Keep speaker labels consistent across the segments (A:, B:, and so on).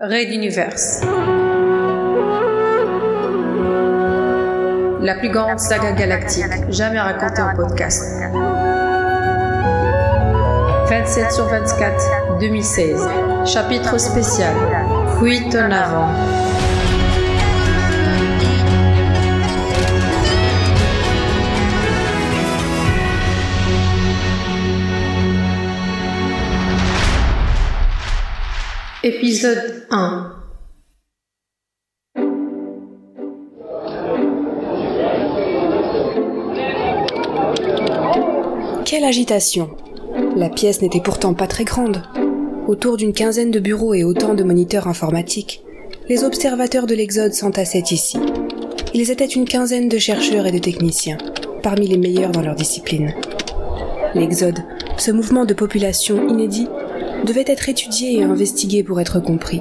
A: Raid Universe. La plus grande saga galactique jamais racontée en podcast. 27 sur 24, 2016. Chapitre spécial. Fuite en avant. Épisode 1
B: Quelle agitation La pièce n'était pourtant pas très grande. Autour d'une quinzaine de bureaux et autant de moniteurs informatiques, les observateurs de l'Exode s'entassaient ici. Ils étaient une quinzaine de chercheurs et de techniciens, parmi les meilleurs dans leur discipline. L'Exode, ce mouvement de population inédit, devait être étudié et investigué pour être compris.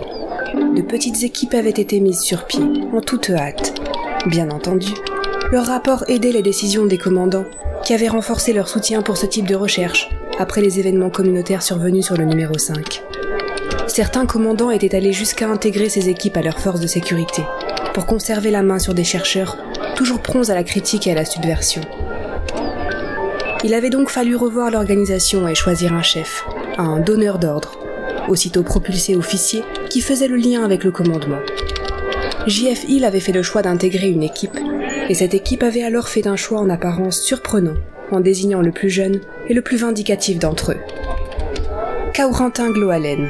B: De petites équipes avaient été mises sur pied, en toute hâte. Bien entendu, leur rapport aidait les décisions des commandants, qui avaient renforcé leur soutien pour ce type de recherche, après les événements communautaires survenus sur le numéro 5. Certains commandants étaient allés jusqu'à intégrer ces équipes à leurs forces de sécurité, pour conserver la main sur des chercheurs, toujours prompts à la critique et à la subversion. Il avait donc fallu revoir l'organisation et choisir un chef, un donneur d'ordre, aussitôt propulsé officier, qui faisait le lien avec le commandement. JF Hill avait fait le choix d'intégrer une équipe, et cette équipe avait alors fait un choix en apparence surprenant, en désignant le plus jeune et le plus vindicatif d'entre eux. Kaurentin Gloalen.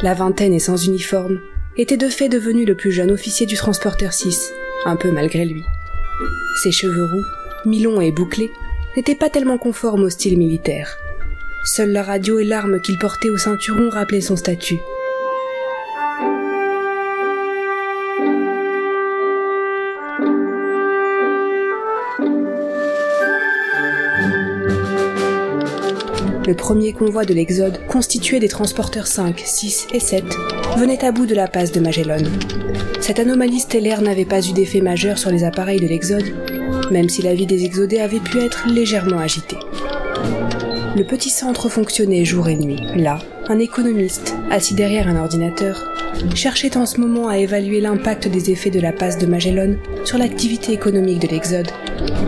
B: La vingtaine et sans uniforme, était de fait devenu le plus jeune officier du transporteur 6, un peu malgré lui. Ses cheveux roux, mi-longs et bouclés, n'étaient pas tellement conformes au style militaire. Seule la radio et l'arme qu'il portait au ceinturon rappelaient son statut. Le premier convoi de l'Exode, constitué des transporteurs 5, 6 et 7, venait à bout de la passe de Magellan. Cette anomalie stellaire n'avait pas eu d'effet majeur sur les appareils de l'Exode, même si la vie des exodés avait pu être légèrement agitée. Le petit centre fonctionnait jour et nuit. Là, un économiste, assis derrière un ordinateur, cherchait en ce moment à évaluer l'impact des effets de la passe de Magellan sur l'activité économique de l'Exode,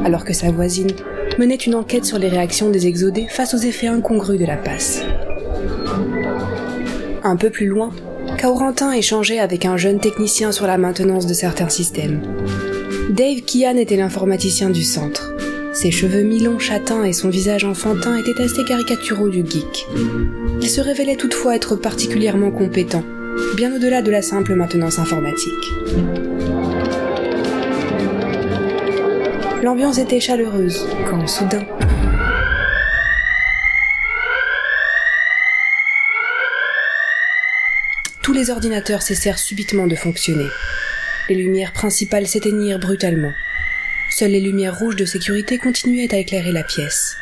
B: alors que sa voisine menait une enquête sur les réactions des exodés face aux effets incongrus de la passe. Un peu plus loin, Kaurentin échangeait avec un jeune technicien sur la maintenance de certains systèmes. Dave Kian était l'informaticien du centre. Ses cheveux mi-longs châtains et son visage enfantin étaient assez caricaturaux du geek. Il se révélait toutefois être particulièrement compétent, bien au-delà de la simple maintenance informatique. L'ambiance était chaleureuse quand soudain... Tous les ordinateurs cessèrent subitement de fonctionner. Les lumières principales s'éteignirent brutalement. Seules les lumières rouges de sécurité continuaient à éclairer la pièce.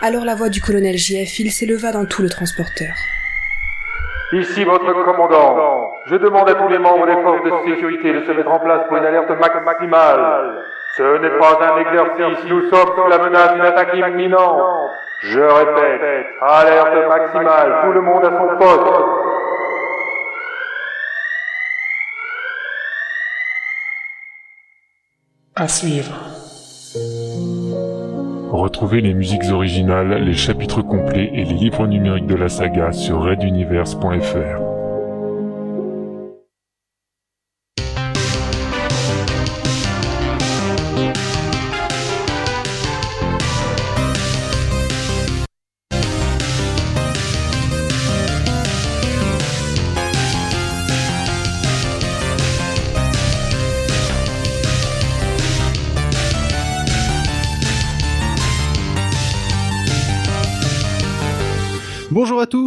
B: Alors la voix du colonel JF il s'éleva dans tout le transporteur.
C: Ici votre commandant. Je demande à tous les membres des forces de sécurité de se mettre en place pour une alerte max maximale. Ce n'est pas un exercice, nous sommes sous la menace d'une attaque imminente. Je répète, alerte maximale, tout le monde à son poste.
D: À suivre.
E: Retrouvez les musiques originales, les chapitres complets et les livres numériques de la saga sur reduniverse.fr.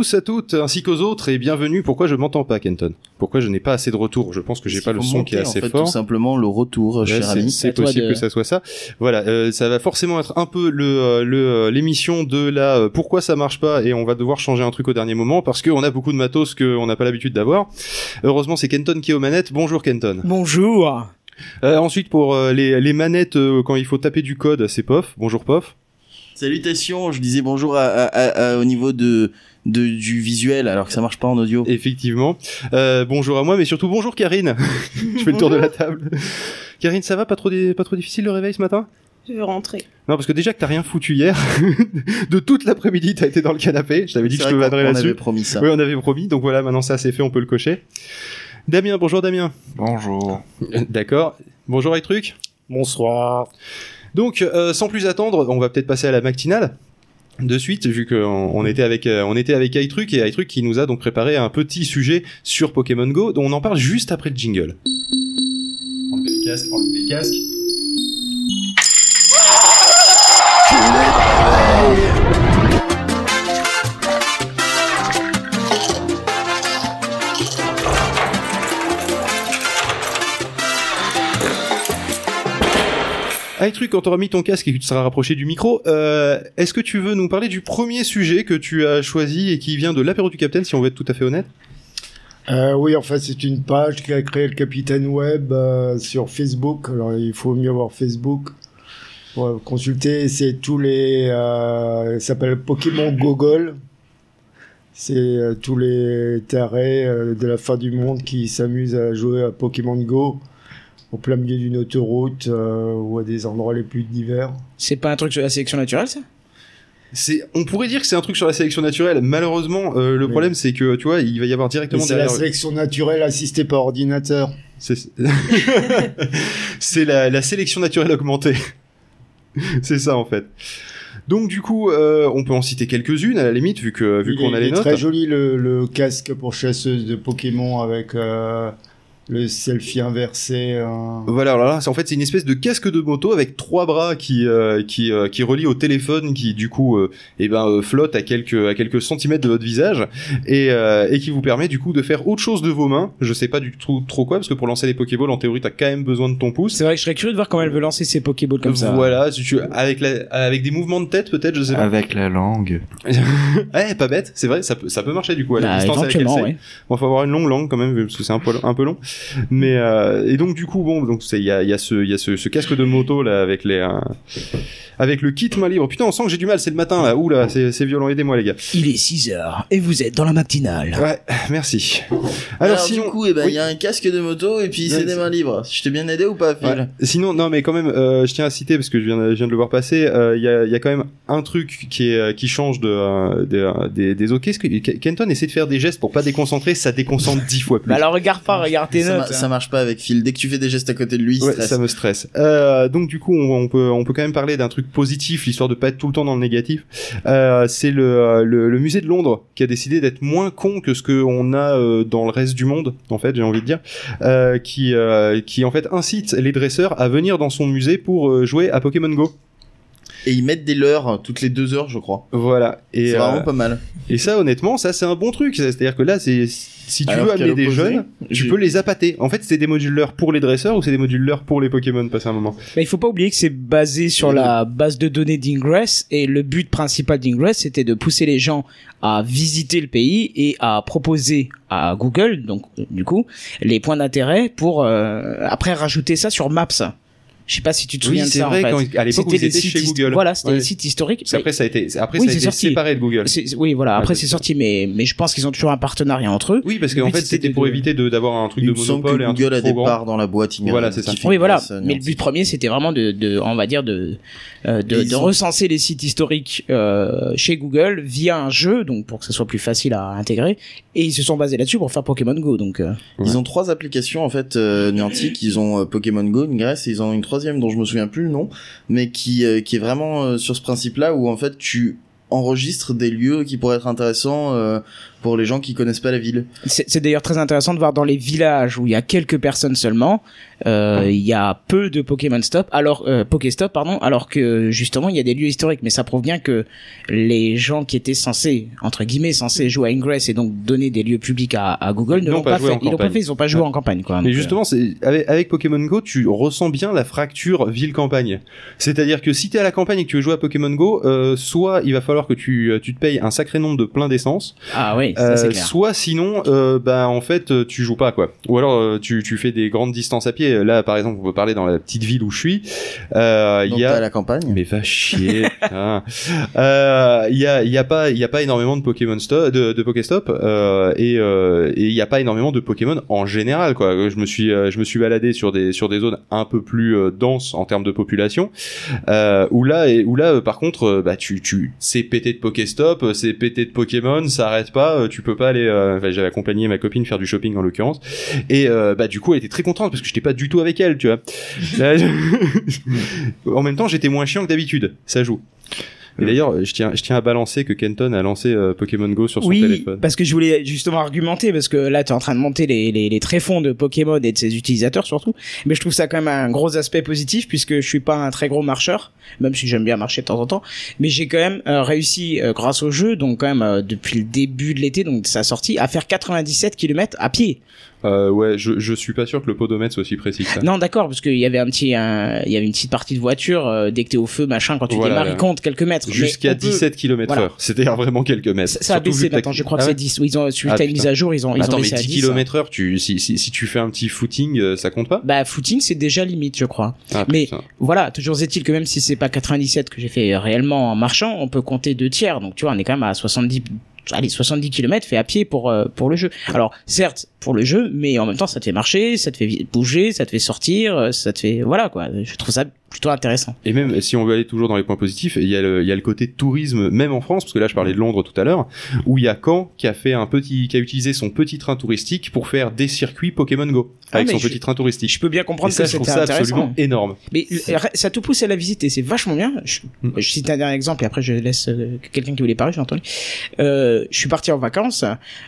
F: tous, à toutes, ainsi qu'aux autres, et bienvenue. Pourquoi je m'entends pas, Kenton? Pourquoi je n'ai pas assez de retour Je pense que j'ai pas le son qui est
G: monter, en
F: assez
G: fait,
F: fort.
G: Tout simplement le retour,
F: Ouais,
G: cher
F: c'est-
G: ami.
F: c'est possible
H: de-
F: que ça soit ça. Voilà, euh, ça va forcément être un peu le euh, le euh, l'émission de la euh, pourquoi ça marche pas et on va devoir changer un truc au dernier moment parce qu'on a beaucoup de matos qu'on n'a pas l'habitude d'avoir. Heureusement, c'est Kenton qui est aux manettes. Bonjour Kenton.
H: Bonjour.
F: Euh, ensuite pour euh, les les manettes euh, quand il faut taper du code, c'est Pof. Bonjour Pof.
G: Salutations, je disais bonjour à, à- à- à- au niveau de
D: de du visuel alors que ça marche pas en audio.
F: Effectivement. Euh, bonjour à moi, mais surtout bonjour Karine. Je fais le tour de la table. Karine, ça va Pas trop, pas trop difficile le réveil ce matin?
G: Je veux rentrer.
F: Non, parce que déjà que t'as rien foutu hier, de toute l'après-midi t'as été dans le canapé. Je t'avais dit que je te vannerais
D: on
F: là-dessus.
D: avait promis ça.
F: Oui, on avait promis. Donc voilà, maintenant ça c'est fait, on peut le cocher. Damien, bonjour Damien.
H: Bonjour.
F: D'accord. Bonjour avec truc.
H: Bonsoir.
F: Donc, euh, sans plus attendre, on va peut-être passer à la matinale de suite, vu qu'on on était avec euh, on était avec iTruc et iTruc qui nous a donc préparé un petit sujet sur Pokémon Go, dont on en parle juste après le jingle. Enlevez les casques, enlevez les casques. iTruc, quand tu auras mis ton casque et que tu seras rapproché du micro, euh, est-ce que tu veux nous parler du premier sujet que tu as choisi et qui vient de l'apéro du Capitaine, si on veut être tout à fait honnête?
I: Euh, oui, en fait, c'est une page qu'a créé le Capitaine Web euh, sur Facebook. Alors, il faut mieux voir Facebook. Pour consulter, c'est tous les. Euh, s'appelle Pokémon Gogol. C'est euh, tous les tarés de la fin du monde qui s'amusent à jouer à Pokémon Go au plein milieu d'une autoroute euh, ou à des endroits les plus divers.
J: C'est pas un truc sur la sélection naturelle, ça?
F: C'est, on pourrait dire que c'est un truc sur la sélection naturelle. Malheureusement, euh, le
I: Oui.
F: problème c'est que tu vois, il va y avoir directement
I: C'est la sélection naturelle assistée par ordinateur.
F: C'est, c'est la, la sélection naturelle augmentée. c'est ça en fait. Donc du coup, euh, on peut en citer quelques-unes à la limite, vu que vu qu'on a les
I: il est
F: notes.
I: très joli le, le casque pour chasseuse de Pokémon avec euh, le selfie inversé. euh.
F: Voilà, alors là, c'est en fait c'est une espèce de casque de moto avec trois bras qui euh, qui euh, qui relie au téléphone, qui du coup euh, eh ben euh, flotte à quelques à quelques centimètres de votre visage et euh, et qui vous permet du coup de faire autre chose de vos mains. Je sais pas du tout trop quoi parce que pour lancer les Pokéballs en théorie t'as quand même besoin de ton pouce.
J: C'est vrai que je serais curieux de voir comment elle veut lancer ses Pokéballs comme ça.
F: Voilà, si tu avec la avec des mouvements de tête peut-être, je sais pas.
H: Avec la langue.
F: Eh, pas bête, c'est vrai, ça peut ça peut marcher du coup à la
J: Bah,
F: distance
J: éventuellement,
F: c'est.
J: ouais.
F: Bon, faut avoir une longue langue quand même parce que c'est un peu un peu long. Mais euh, et donc du coup bon donc il y a y a ce y a ce, ce casque de moto là avec les euh, avec le kit main libre. Putain, on sent que j'ai du mal, c'est le matin là. Ouh là, c'est violent, aidez-moi les gars.
J: Il est 6 heures et vous êtes dans la matinale.
F: Ouais, merci. Alors,
D: Alors,
F: sinon
D: du coup, eh ben, il
F: oui.
D: y a un casque de moto et puis c'est des mains libres. Je t'ai bien aidé ou pas, Phil
F: Ouais. Sinon, non, mais quand même, euh, je tiens à citer parce que je viens, de- je viens de le voir passer. euh, Il y, a, il y a quand même un truc qui est euh, qui change de, euh, des- des des OK. Est-ce que Kenton essaie de faire des gestes pour pas déconcentrer Ça déconcentre dix fois plus.
J: Bah alors regarde pas, regarde tes
D: ça,
J: notes.
D: ma-
J: hein.
D: ça marche pas avec Phil. Dès que tu fais des gestes à côté de lui, il
F: Ouais, ça me stresse. Euh, donc du coup, on, on peut on peut quand même parler d'un truc positif, l'histoire de pas être tout le temps dans le négatif. Euh, c'est le, euh, le le musée de Londres qui a décidé d'être moins con que ce que on a euh, dans le reste du monde, en fait, j'ai envie de dire, euh, qui qui en fait incite les dresseurs à venir dans son musée pour jouer à Pokémon Go.
D: Et ils mettent des leurres euh, toutes les deux heures, je crois.
F: Voilà. Et
D: C'est vraiment pas mal.
F: et ça, honnêtement, ça c'est un bon truc. C'est-à-dire que là, c'est si tu
D: Alors
F: veux amener des jeunes, tu peux les appâter. En fait, c'est des modules leurres pour les dresseurs ou c'est des modules leurres pour les Pokémon passer un moment?
J: Mais il faut pas oublier que c'est basé sur la base de données d'Ingress et le but principal d'Ingress c'était de pousser les gens à visiter le pays et à proposer à Google donc du coup les points d'intérêt pour euh, après rajouter ça sur Maps. Je sais pas si tu te
F: Oui,
J: souviens de
F: c'est
J: ça
F: vrai,
J: en fait.
F: quand- à l'époque où
J: C'était
F: ils
J: des
F: étaient chez Google.
J: Voilà, c'était
F: Ouais.
J: des sites historiques.
F: Parce qu'après, ça a été, après,
J: Oui,
F: ça a
J: c'est
F: été
J: sorti.
F: séparé de Google.
J: Oui, voilà. Après, c'est sorti, mais mais je pense qu'ils ont toujours un partenariat entre eux.
F: Oui, parce qu'en fait, c'était
J: de-
F: pour
J: de-
F: éviter de d'avoir un truc de monopole et un
D: Google a des parts dans la boîte.
F: Voilà, c'est ça.
J: Oui, voilà. Mais le but premier, c'était vraiment de, de, on va dire, de, euh, de, de recenser les sites historiques euh, chez Google via un jeu, donc pour que ce soit plus facile à intégrer. Et ils se sont basés là-dessus pour faire Pokémon Go. Donc, euh,
D: Ils ont trois applications en fait euh, Niantic. Ils ont euh, Pokémon Go, Ingress, et ils ont une dont je me souviens plus le nom, mais qui euh, qui est vraiment euh, sur ce principe-là où en fait tu enregistres des lieux qui pourraient être intéressants euh, pour les gens qui connaissent pas la ville.
J: c'est d'ailleurs très intéressant de voir dans les villages où il y a quelques personnes seulement, euh, il y a peu de Pokémon Stop, alors euh, Pokéstop pardon, alors que justement il y a des lieux historiques. Mais ça prouve bien que les gens qui étaient censés entre guillemets censés jouer à Ingress et donc donner des lieux publics à, à Google ne
F: N'ont
J: l'ont
F: pas
J: fait.
F: en
J: Ils l'ont pas
F: campagne.
J: fait. Ils ont pas joué
F: Ouais.
J: en campagne quoi.
F: Mais
J: euh,
F: justement, c'est avec, avec Pokémon Go, tu ressens bien la fracture ville-campagne. C'est-à-dire que si t'es à la campagne et que tu veux jouer à Pokémon Go, euh, soit il va falloir que tu, tu te payes un sacré nombre de pleins d'essence,
J: ah oui. Oui, ça, c'est
F: Euh,
J: clair.
F: soit sinon, euh, bah en fait, euh, tu joues pas quoi. Ou alors tu, tu fais des grandes distances à pied. Là, par exemple, on peut parler dans la petite ville où je suis. Il
D: Donc
F: y
D: pas à
F: a
D: la campagne.
F: mais va chier. Euh, Il y a, il y a pas, il y a pas énormément de Pokémon Stop, de, de Pokéstop, euh, et euh, et il y a pas énormément de Pokémon en général quoi. Je me suis, je me suis baladé sur des sur des zones un peu plus denses en termes de population, euh, où là et où là par contre, bah tu tu c'est pété de Pokéstop, c'est pété de Pokémon, ça arrête pas. Euh, Tu peux pas aller. euh, Enfin, j'avais accompagné ma copine faire du shopping en l'occurrence, et euh, bah du coup elle était très contente parce que j'étais pas du tout avec elle, tu vois. Là, je- en même temps, j'étais moins chiant que d'habitude. Ça joue. Et d'ailleurs, je tiens, je tiens à balancer que Kenton a lancé euh, Pokémon Go sur son
J: Oui,
F: téléphone.
J: parce que je voulais justement argumenter, parce que là, tu es en train de monter les, les, les tréfonds de Pokémon et de ses utilisateurs surtout. Mais je trouve ça quand même un gros aspect positif, puisque je suis pas un très gros marcheur, même si j'aime bien marcher de temps en temps. Mais j'ai quand même euh, réussi, euh, grâce au jeu, donc quand même euh, depuis le début de l'été, donc de sa sortie, à faire 97 km à pied.
F: Euh, ouais, je, je suis pas sûr que le podomètre soit aussi précis que ça.
J: Non, d'accord, parce qu'il y avait un petit, un- il y avait une petite partie de voiture, euh, dès que t'es au feu, machin, quand tu
F: Voilà,
J: démarres, il compte quelques mètres.
F: Jusqu'à
J: on peut-
F: 17 km
J: Voilà.
F: heure. C'est-à-dire vraiment quelques mètres.
J: Ça, ça a baissé maintenant, je crois
F: Ah
J: que
F: ouais
J: c'est 10. Ils ont, suite
F: Ah,
J: à une mise à jour, ils ont, ils
F: Attends,
J: ont
F: mais
J: baissé à
F: 10
J: 10.
F: km heure, tu, si, si, si tu fais un petit footing, euh, ça compte pas?
J: Bah, footing, c'est déjà limite, je crois.
F: Ah,
J: Mais
F: putain.
J: voilà, toujours est-il que même si c'est pas 97 que j'ai fait réellement en marchant, on peut compter deux tiers. Donc tu vois, on est quand même à 70 allez 70 km fait à pied pour euh, pour le jeu. Alors certes pour le jeu, mais en même temps ça te fait marcher, ça te fait bouger, ça te fait sortir, euh, ça te fait voilà quoi. Je trouve ça plutôt intéressant.
F: Et même si on veut aller toujours dans les points positifs, il y a le, il y a le côté tourisme, même en France, parce que là je parlais de Londres tout à l'heure, où il y a Caen qui a fait un petit, qui a utilisé son petit train touristique pour faire des circuits Pokémon Go avec
J: Ah, mais
F: son
J: je-
F: petit train touristique.
J: Je peux bien comprendre
F: Et ça,
J: que c'était intéressant.
F: absolument énorme.
J: Mais ça te pousse à la visiter, c'est vachement bien. Je,
F: Mm.
J: je cite un dernier exemple et après je laisse euh, quelqu'un qui voulait parler, j'ai entendu. Euh, je suis parti en vacances,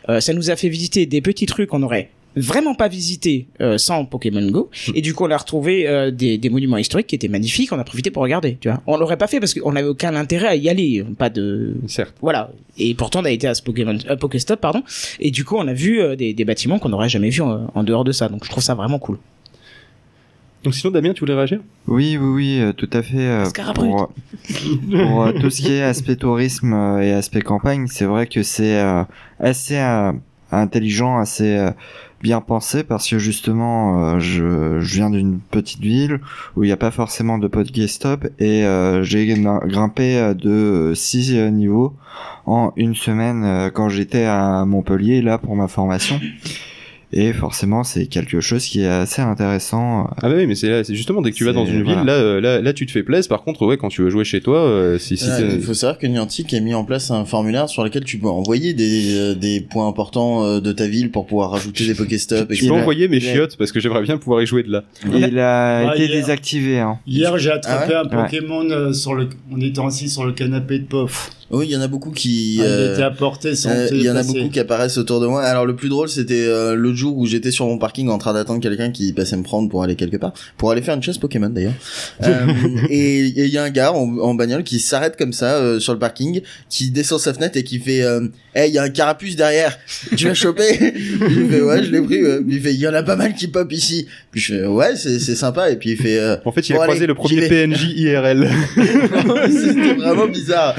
J: euh, ça nous a fait visiter des petits trucs qu'on aurait vraiment pas visité euh, sans Pokémon Go.
F: Mm.
J: et du coup on a retrouvé euh, des, des monuments historiques qui étaient magnifiques on a profité pour regarder tu vois. On l'aurait pas fait parce qu'on n'avait aucun intérêt à y aller pas de
F: Certes.
J: voilà. Et pourtant on a été à ce Pokémon euh, Pokéstop pardon. Et du coup on a vu euh, des, des bâtiments qu'on n'aurait jamais vus en, en dehors de ça. Donc je trouve ça vraiment cool.
F: Donc sinon, Damien, tu voulais réagir?
H: Oui, oui, oui, euh, tout à fait. euh, pour pour euh, tout ce qui est aspect tourisme et aspect campagne, c'est vrai que c'est euh, assez euh, intelligent, assez euh, bien pensé parce que justement, euh, je, je viens d'une petite ville où il n'y a pas forcément de stop et euh, j'ai grimpé de 6 niveaux en une semaine quand j'étais à Montpellier là pour ma formation. Et forcément, c'est quelque chose qui est assez intéressant.
F: Ah bah oui, mais c'est là, c'est justement dès que tu vas dans une ville, là, euh, là, là, tu te fais plaisir. Par contre, ouais, quand tu veux jouer chez toi, euh, si, si
D: il faut savoir que Niantic a mis en place un formulaire sur lequel tu peux envoyer des, euh, des points importants euh, de ta ville pour pouvoir rajouter des Pokéstops.
F: je peux envoyer mes chiottes parce que j'aimerais bien pouvoir y jouer de là.
H: Il a
I: Ah,
H: été
I: hier.
H: désactivé. Hein.
I: Hier, j'ai attrapé
D: Ah
I: un Pokémon euh, sur le, en étant assis sur le canapé de Pof.
D: Oui, il y en a beaucoup qui.
I: Ah,
D: euh,
I: il était apporté sans
D: euh,
I: se
D: Il y en a beaucoup qui apparaissent autour de moi. Alors le plus drôle, c'était euh, l'autre jour où j'étais sur mon parking en train d'attendre quelqu'un qui passait me prendre pour aller quelque part, pour aller faire une chasse Pokémon d'ailleurs. Euh, et il y a un gars en, en bagnole qui s'arrête comme ça euh, sur le parking, qui descend sa fenêtre et qui fait euh, Hey, il y a un carapuce derrière. Tu l'as chopé Il fait ouais, je l'ai pris. ouais. Il fait il y en a pas mal qui pop ici. Puis je fais ouais, c'est c'est sympa. Et puis il fait euh,
F: En fait, il
D: Bon,
F: a croisé
D: allez,
F: le premier. PNJ IRL.
D: c'était vraiment bizarre.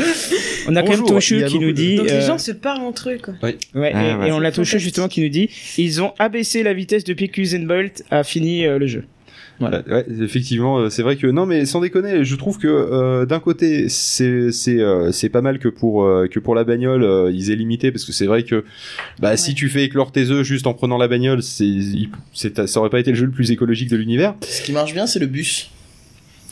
J: On a quand même Toshu qui nous dit
G: Donc les
J: euh,
G: gens se parlent entre eux, quoi.
J: Ouais,
H: Ah,
J: et,
H: ouais.
J: et on l'a
G: fantastique.
J: justement qui nous dit ils ont abaissé la vitesse depuis qu'Usain Bolt a fini euh, le jeu. Voilà.
F: Ouais, effectivement, euh, c'est vrai que non, mais sans déconner, je trouve que euh, d'un côté, c'est c'est euh, c'est pas mal que pour euh, que pour la bagnole, euh, ils aient limité parce que c'est vrai que bah si tu fais éclore tes œufs juste en prenant la bagnole, c'est ça aurait pas été le jeu le plus écologique de l'univers.
D: Ce qui marche bien, c'est le bus.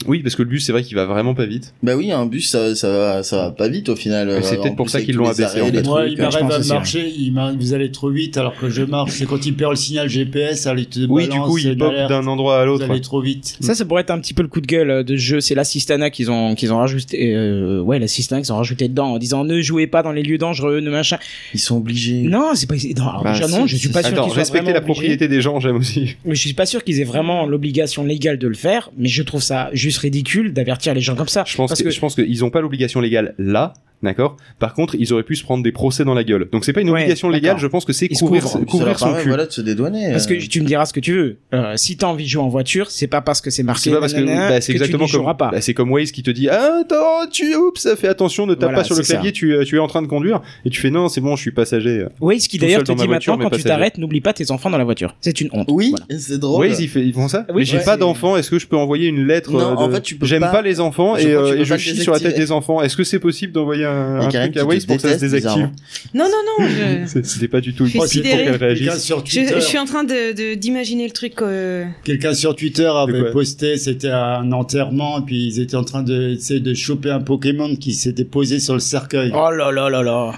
F: Oui, parce que le bus, c'est vrai qu'il va vraiment pas vite.
D: Bah oui, un bus, ça, ça va, ça va pas vite au final.
F: C'est
D: En
F: peut-être pour ça qu'ils l'ont abaissé,
D: arrêts,
F: en
D: les
F: fait.
I: Moi, il m'arrive à marcher, il m'arrive- vous allez trop vite alors que je marche. C'est quand il perd le signal GPS, allez te
F: Oui, du
I: balance
F: coup, il pop d'un endroit à
I: Vous
F: l'autre.
I: allez trop vite.
J: Ça, ça pourrait être un petit peu le coup de gueule euh, de ce jeu. C'est l'assistana qu'ils ont qu'ils ont rajouté. Euh, ouais, l'assistana qu'ils ont rajouté dedans en disant ne jouez pas dans les lieux dangereux, ne machin.
D: Ils sont obligés.
J: Non, c'est pas. Non, alors
H: Bah,
J: déjà non, je suis pas sûr
F: Attends, respecter la propriété des gens, j'aime aussi.
J: Mais je suis pas sûr qu'ils aient vraiment l'obligation légale de le faire. Mais je trouve ça juste ridicule d'avertir les gens comme ça.
F: Je pense
J: Parce
F: que,
J: que
F: je pense qu'ils ont pas l'obligation légale là, D'accord? Par contre, ils auraient pu se prendre des procès dans la gueule. Donc c'est pas une
J: Ouais,
F: obligation légale. Je pense que c'est couvrir, couvrir
D: leur
F: son cul.
D: voilà, de se dédouaner.
J: Parce
D: euh.
J: que tu me diras ce que tu veux. Euh, si t'as envie de jouer en voiture, c'est pas parce que c'est marqué.
F: C'est pas parce que bah, c'est
J: que tu
F: exactement
J: n'y
F: comme
J: joueras pas.
F: bah, c'est comme Waze qui te dit ah, attends tu oups ça fait attention ne tape
J: Voilà,
F: pas sur le clavier tu, euh, tu es en train de conduire et tu fais non c'est bon je suis passager
J: Waze qui d'ailleurs te dit
F: voiture,
J: maintenant quand tu t'arrêtes, n'oublie pas tes enfants dans la voiture. C'est une honte.
D: Oui,
J: Voilà.
D: c'est drôle.
F: Waze ils, fait- ils font ça
J: Oui,
F: mais j'ai pas d'enfants est-ce que je peux envoyer une lettre
D: Non,
F: euh,
D: en fait, tu peux
F: j'aime
D: pas-
F: pas... les enfants et, euh,
D: tu
F: je
D: pas
F: chie sur la tête des enfants est-ce que c'est possible d'envoyer un, un truc à Waze pour que ça se désactive
D: bizarrement.
G: Non, non, non, je,
F: c'était pas du tout
G: Je suis
F: pour qu'elle réagisse
I: sur
G: je,
I: Twitter,
G: je suis en train de de- d'imaginer le truc. euh,
I: quelqu'un sur Twitter avait posté, c'était un enterrement, et puis ils étaient en train de essayer de choper un Pokémon qui s'était posé sur le cercueil.
J: Oh là là là là.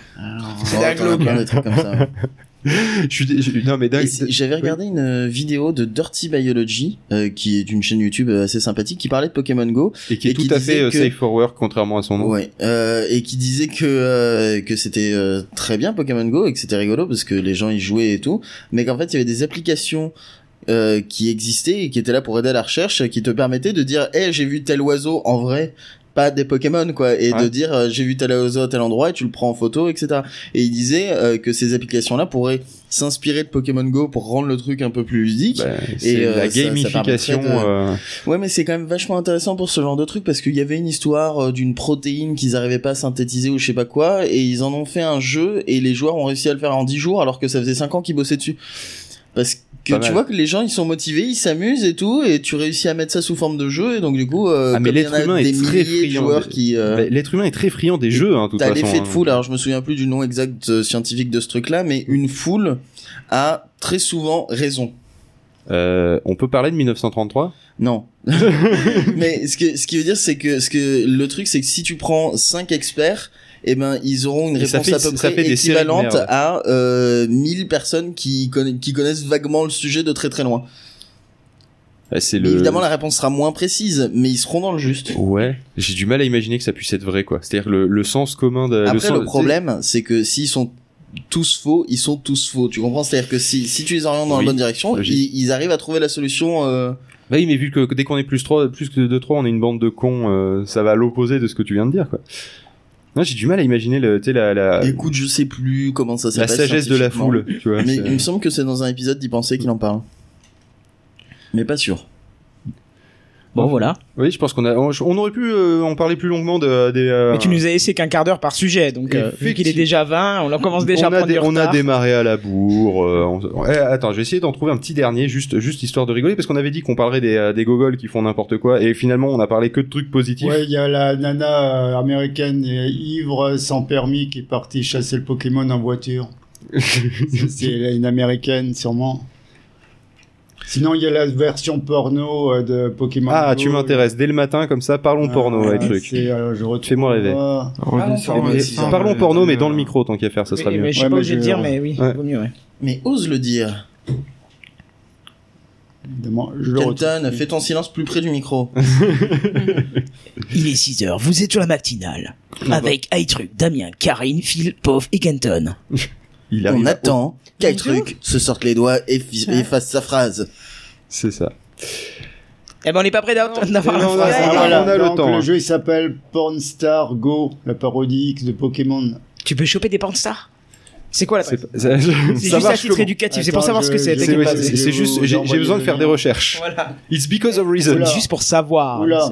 D: C'est
J: dingue,
D: plein de trucs comme ça.
F: je suis dé- je- non mais
D: J'avais regardé une euh, vidéo de Dirty Biology, euh, qui est une chaîne YouTube euh, assez sympathique, qui parlait de Pokémon Go.
F: et qui est
D: et qui
F: tout à fait euh,
D: que-
F: safe for work contrairement à son nom
D: Ouais, euh, et qui disait que euh, que c'était euh, très bien Pokémon Go et que c'était rigolo parce que les gens y jouaient et tout, mais qu'en fait il y avait des applications euh, qui existaient et qui étaient là pour aider à la recherche, qui te permettaient de dire, hey, j'ai vu tel oiseau en vrai. Pas des Pokémon quoi et
F: Ouais.
D: de dire euh, j'ai vu tel oiseau à tel endroit et tu le prends en photo etc et il disait euh, que ces applications là pourraient s'inspirer de Pokémon Go pour rendre le truc un peu plus ludique
F: Bah, c'est
D: euh,
F: la
D: ça- ça
F: gamification
D: de-
F: euh,
D: Ouais, mais c'est quand même vachement intéressant pour ce genre de truc parce qu'il y avait une histoire euh, d'une protéine qu'ils arrivaient pas à synthétiser ou je sais pas quoi et ils en ont fait un jeu et les joueurs ont réussi à le faire en 10 jours alors que ça faisait 5 ans qu'ils bossaient dessus. Parce que
F: Pas
D: tu vois que les gens ils sont motivés, ils s'amusent et tout et tu réussis à mettre ça sous forme de jeu et donc du coup euh,
F: Ah, mais l'être humain est très friand de-
D: qui euh,
F: bah, l'être humain est très friand des jeux hein, toute
D: T'as l'effet de
F: hein.
D: foule, alors je me souviens plus du nom exact euh, scientifique de ce truc-là, mais une foule a très souvent raison.
F: Euh, on peut parler de 1933
D: Non. Mais ce, que, ce qui veut dire, c'est que, ce que le truc, c'est que si tu prends 5 experts, eh ben, ils auront une réponse
F: fait-
D: à peu près
F: séries
D: équivalente à euh, 1000 personnes qui, conna- qui connaissent vaguement le sujet de très très loin.
F: Bah, le
D: Évidemment, la réponse sera moins précise, mais ils seront dans le juste.
F: ouais j'ai du mal à imaginer que ça puisse être vrai quoi c'est-à-dire le, le sens commun de
D: Après,
F: le, sens-
D: le problème, c'est que s'ils sont tous faux, ils sont tous faux. Tu comprends? C'est-à-dire que si, si tu les orientes dans
F: Oui,
D: la bonne direction, ils, ils arrivent à trouver la solution. Euh...
F: Bah oui, mais vu que dès qu'on est plus 3, plus que de 3, on est une bande de cons, euh, ça va à l'opposé de ce que tu viens de dire, quoi. Non, j'ai du mal à imaginer le, tu sais, la, la,
D: Écoute, je sais plus comment ça
F: Euh, la
D: s'appelle.
F: sagesse de la foule, tu vois.
D: Mais il me semble que c'est dans un épisode d'y penser qu'il en parle. Mais pas sûr.
J: Bon voilà.
F: Oui, je pense qu'on a, on, aurait pu euh, en parler plus longuement de, des. euh,
J: Mais tu nous as laissé qu'un quart d'heure par sujet, donc euh, vu qu'il est déjà 20, on en commence déjà
F: on
J: à
F: a,
J: prendre du
F: on a démarré à la bourre. euh, on- eh, attends, je vais essayer d'en trouver un petit dernier, juste, juste histoire de rigoler, parce qu'on avait dit qu'on parlerait des, des gogoles qui font n'importe quoi, et finalement on a parlé que de trucs positifs.
I: Ouais, il y a la nana américaine ivre sans permis qui est partie chasser le Pokémon en voiture. C'est une américaine sûrement. Sinon, il y a la version porno euh, de Pokémon.
F: Ah,
I: Go.
F: tu m'intéresses dès le matin comme ça. Parlons porno,
I: Ah,
F: les trucs.
I: c'est, euh,
F: Fais-moi rêver.
I: Ah,
F: parlons porno, mais dans le micro, tant qu'à faire, ça sera mieux.
J: mais je suis
I: Ouais,
J: pas obligé de dire, mais oui,
F: Ouais.
J: vaut mieux, ouais.
D: Mais ose le dire.
I: je
D: Kenton, fais ton silence plus près du micro.
J: Il est 6h, vous êtes sur la matinale. Avec iTruc, Damien, Karine, Phil, Pov et Kenton.
F: Il
D: On
F: arrive
D: attend qu'un truc se sorte les doigts et fi- et fasse sa phrase.
F: C'est ça.
J: Eh ben on n'est pas prêt d'a- d'avoir la phrase.
F: on
I: voilà,
F: a le
I: donc,
F: temps, hein.
I: jeu il s'appelle Pornstar Go, la parodie X de Pokémon.
J: Tu peux choper des pornstars? C'est quoi la
F: C'est
J: phrase?
F: pas- ça-
J: C'est
F: ça
J: juste à
F: marche
J: titre
F: comment
J: éducatif, c'est pour savoir ce que c'est.
F: C'est juste, j'ai besoin de
I: le
F: faire des recherches.
J: Voilà.
F: It's because of reason.
I: Oula.
J: Juste pour savoir.
I: Oula,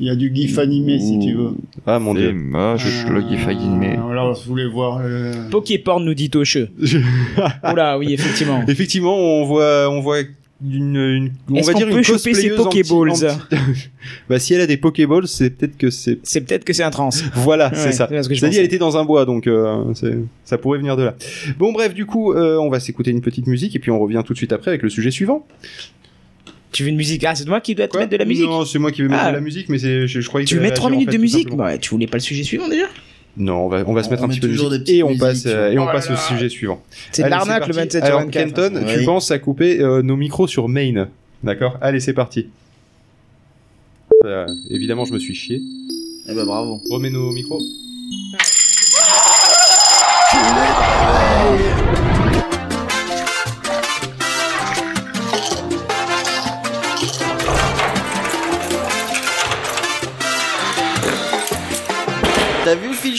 I: il y a du gif animé si tu veux.
F: Ah mon dieu.
H: moche, le gif animé.
I: Ah, Alors, je voulais voir le...
J: Poképorn nous dit Tocheux. Oula, oui, effectivement.
F: Effectivement, on voit, on voit une, une on
J: Est-ce
F: va
J: qu'on
F: dire
J: peut
F: une
J: choper ces
F: cosplayeuse anti-
J: Pokéballs
F: anti- bah si elle a des Pokéballs, c'est peut-être que c'est.
J: C'est peut-être que c'est un trans.
F: Voilà,
J: Ouais,
F: c'est ça.
J: c'est ce que je
F: C'est dit, elle était dans un bois, donc euh, ça pourrait venir de là. Bon, bref, du coup, euh, on va s'écouter une petite musique et puis on revient tout de suite après avec le sujet suivant.
J: Tu veux une musique? Ah, c'est moi qui dois te mettre de la musique?
F: Non, c'est moi qui vais mettre
J: Ah.
F: de la musique, mais c'est, je, je croyais que
J: Tu veux mettre 3
F: réagir,
J: minutes
F: en
J: de musique? Bah, tu voulais pas le sujet suivant déjà?
F: Non, on va, on va se mettre
D: On
F: un
D: met
F: petit peu de
D: toujours
F: musique
D: des
F: et on passe,
D: musiques.
F: euh, et on
J: Oh là
F: passe au
J: là.
F: sujet suivant.
J: C'est de
F: Allez,
J: l'arnaque le
F: parti.
J: 27 sur
F: Alors,
J: 24.
F: Kenton, tu
D: Oui.
F: penses à couper euh, nos micros sur main. D'accord? Allez, c'est parti. Euh, évidemment, je me suis chié.
D: Eh ben bravo.
F: Remets nos micros.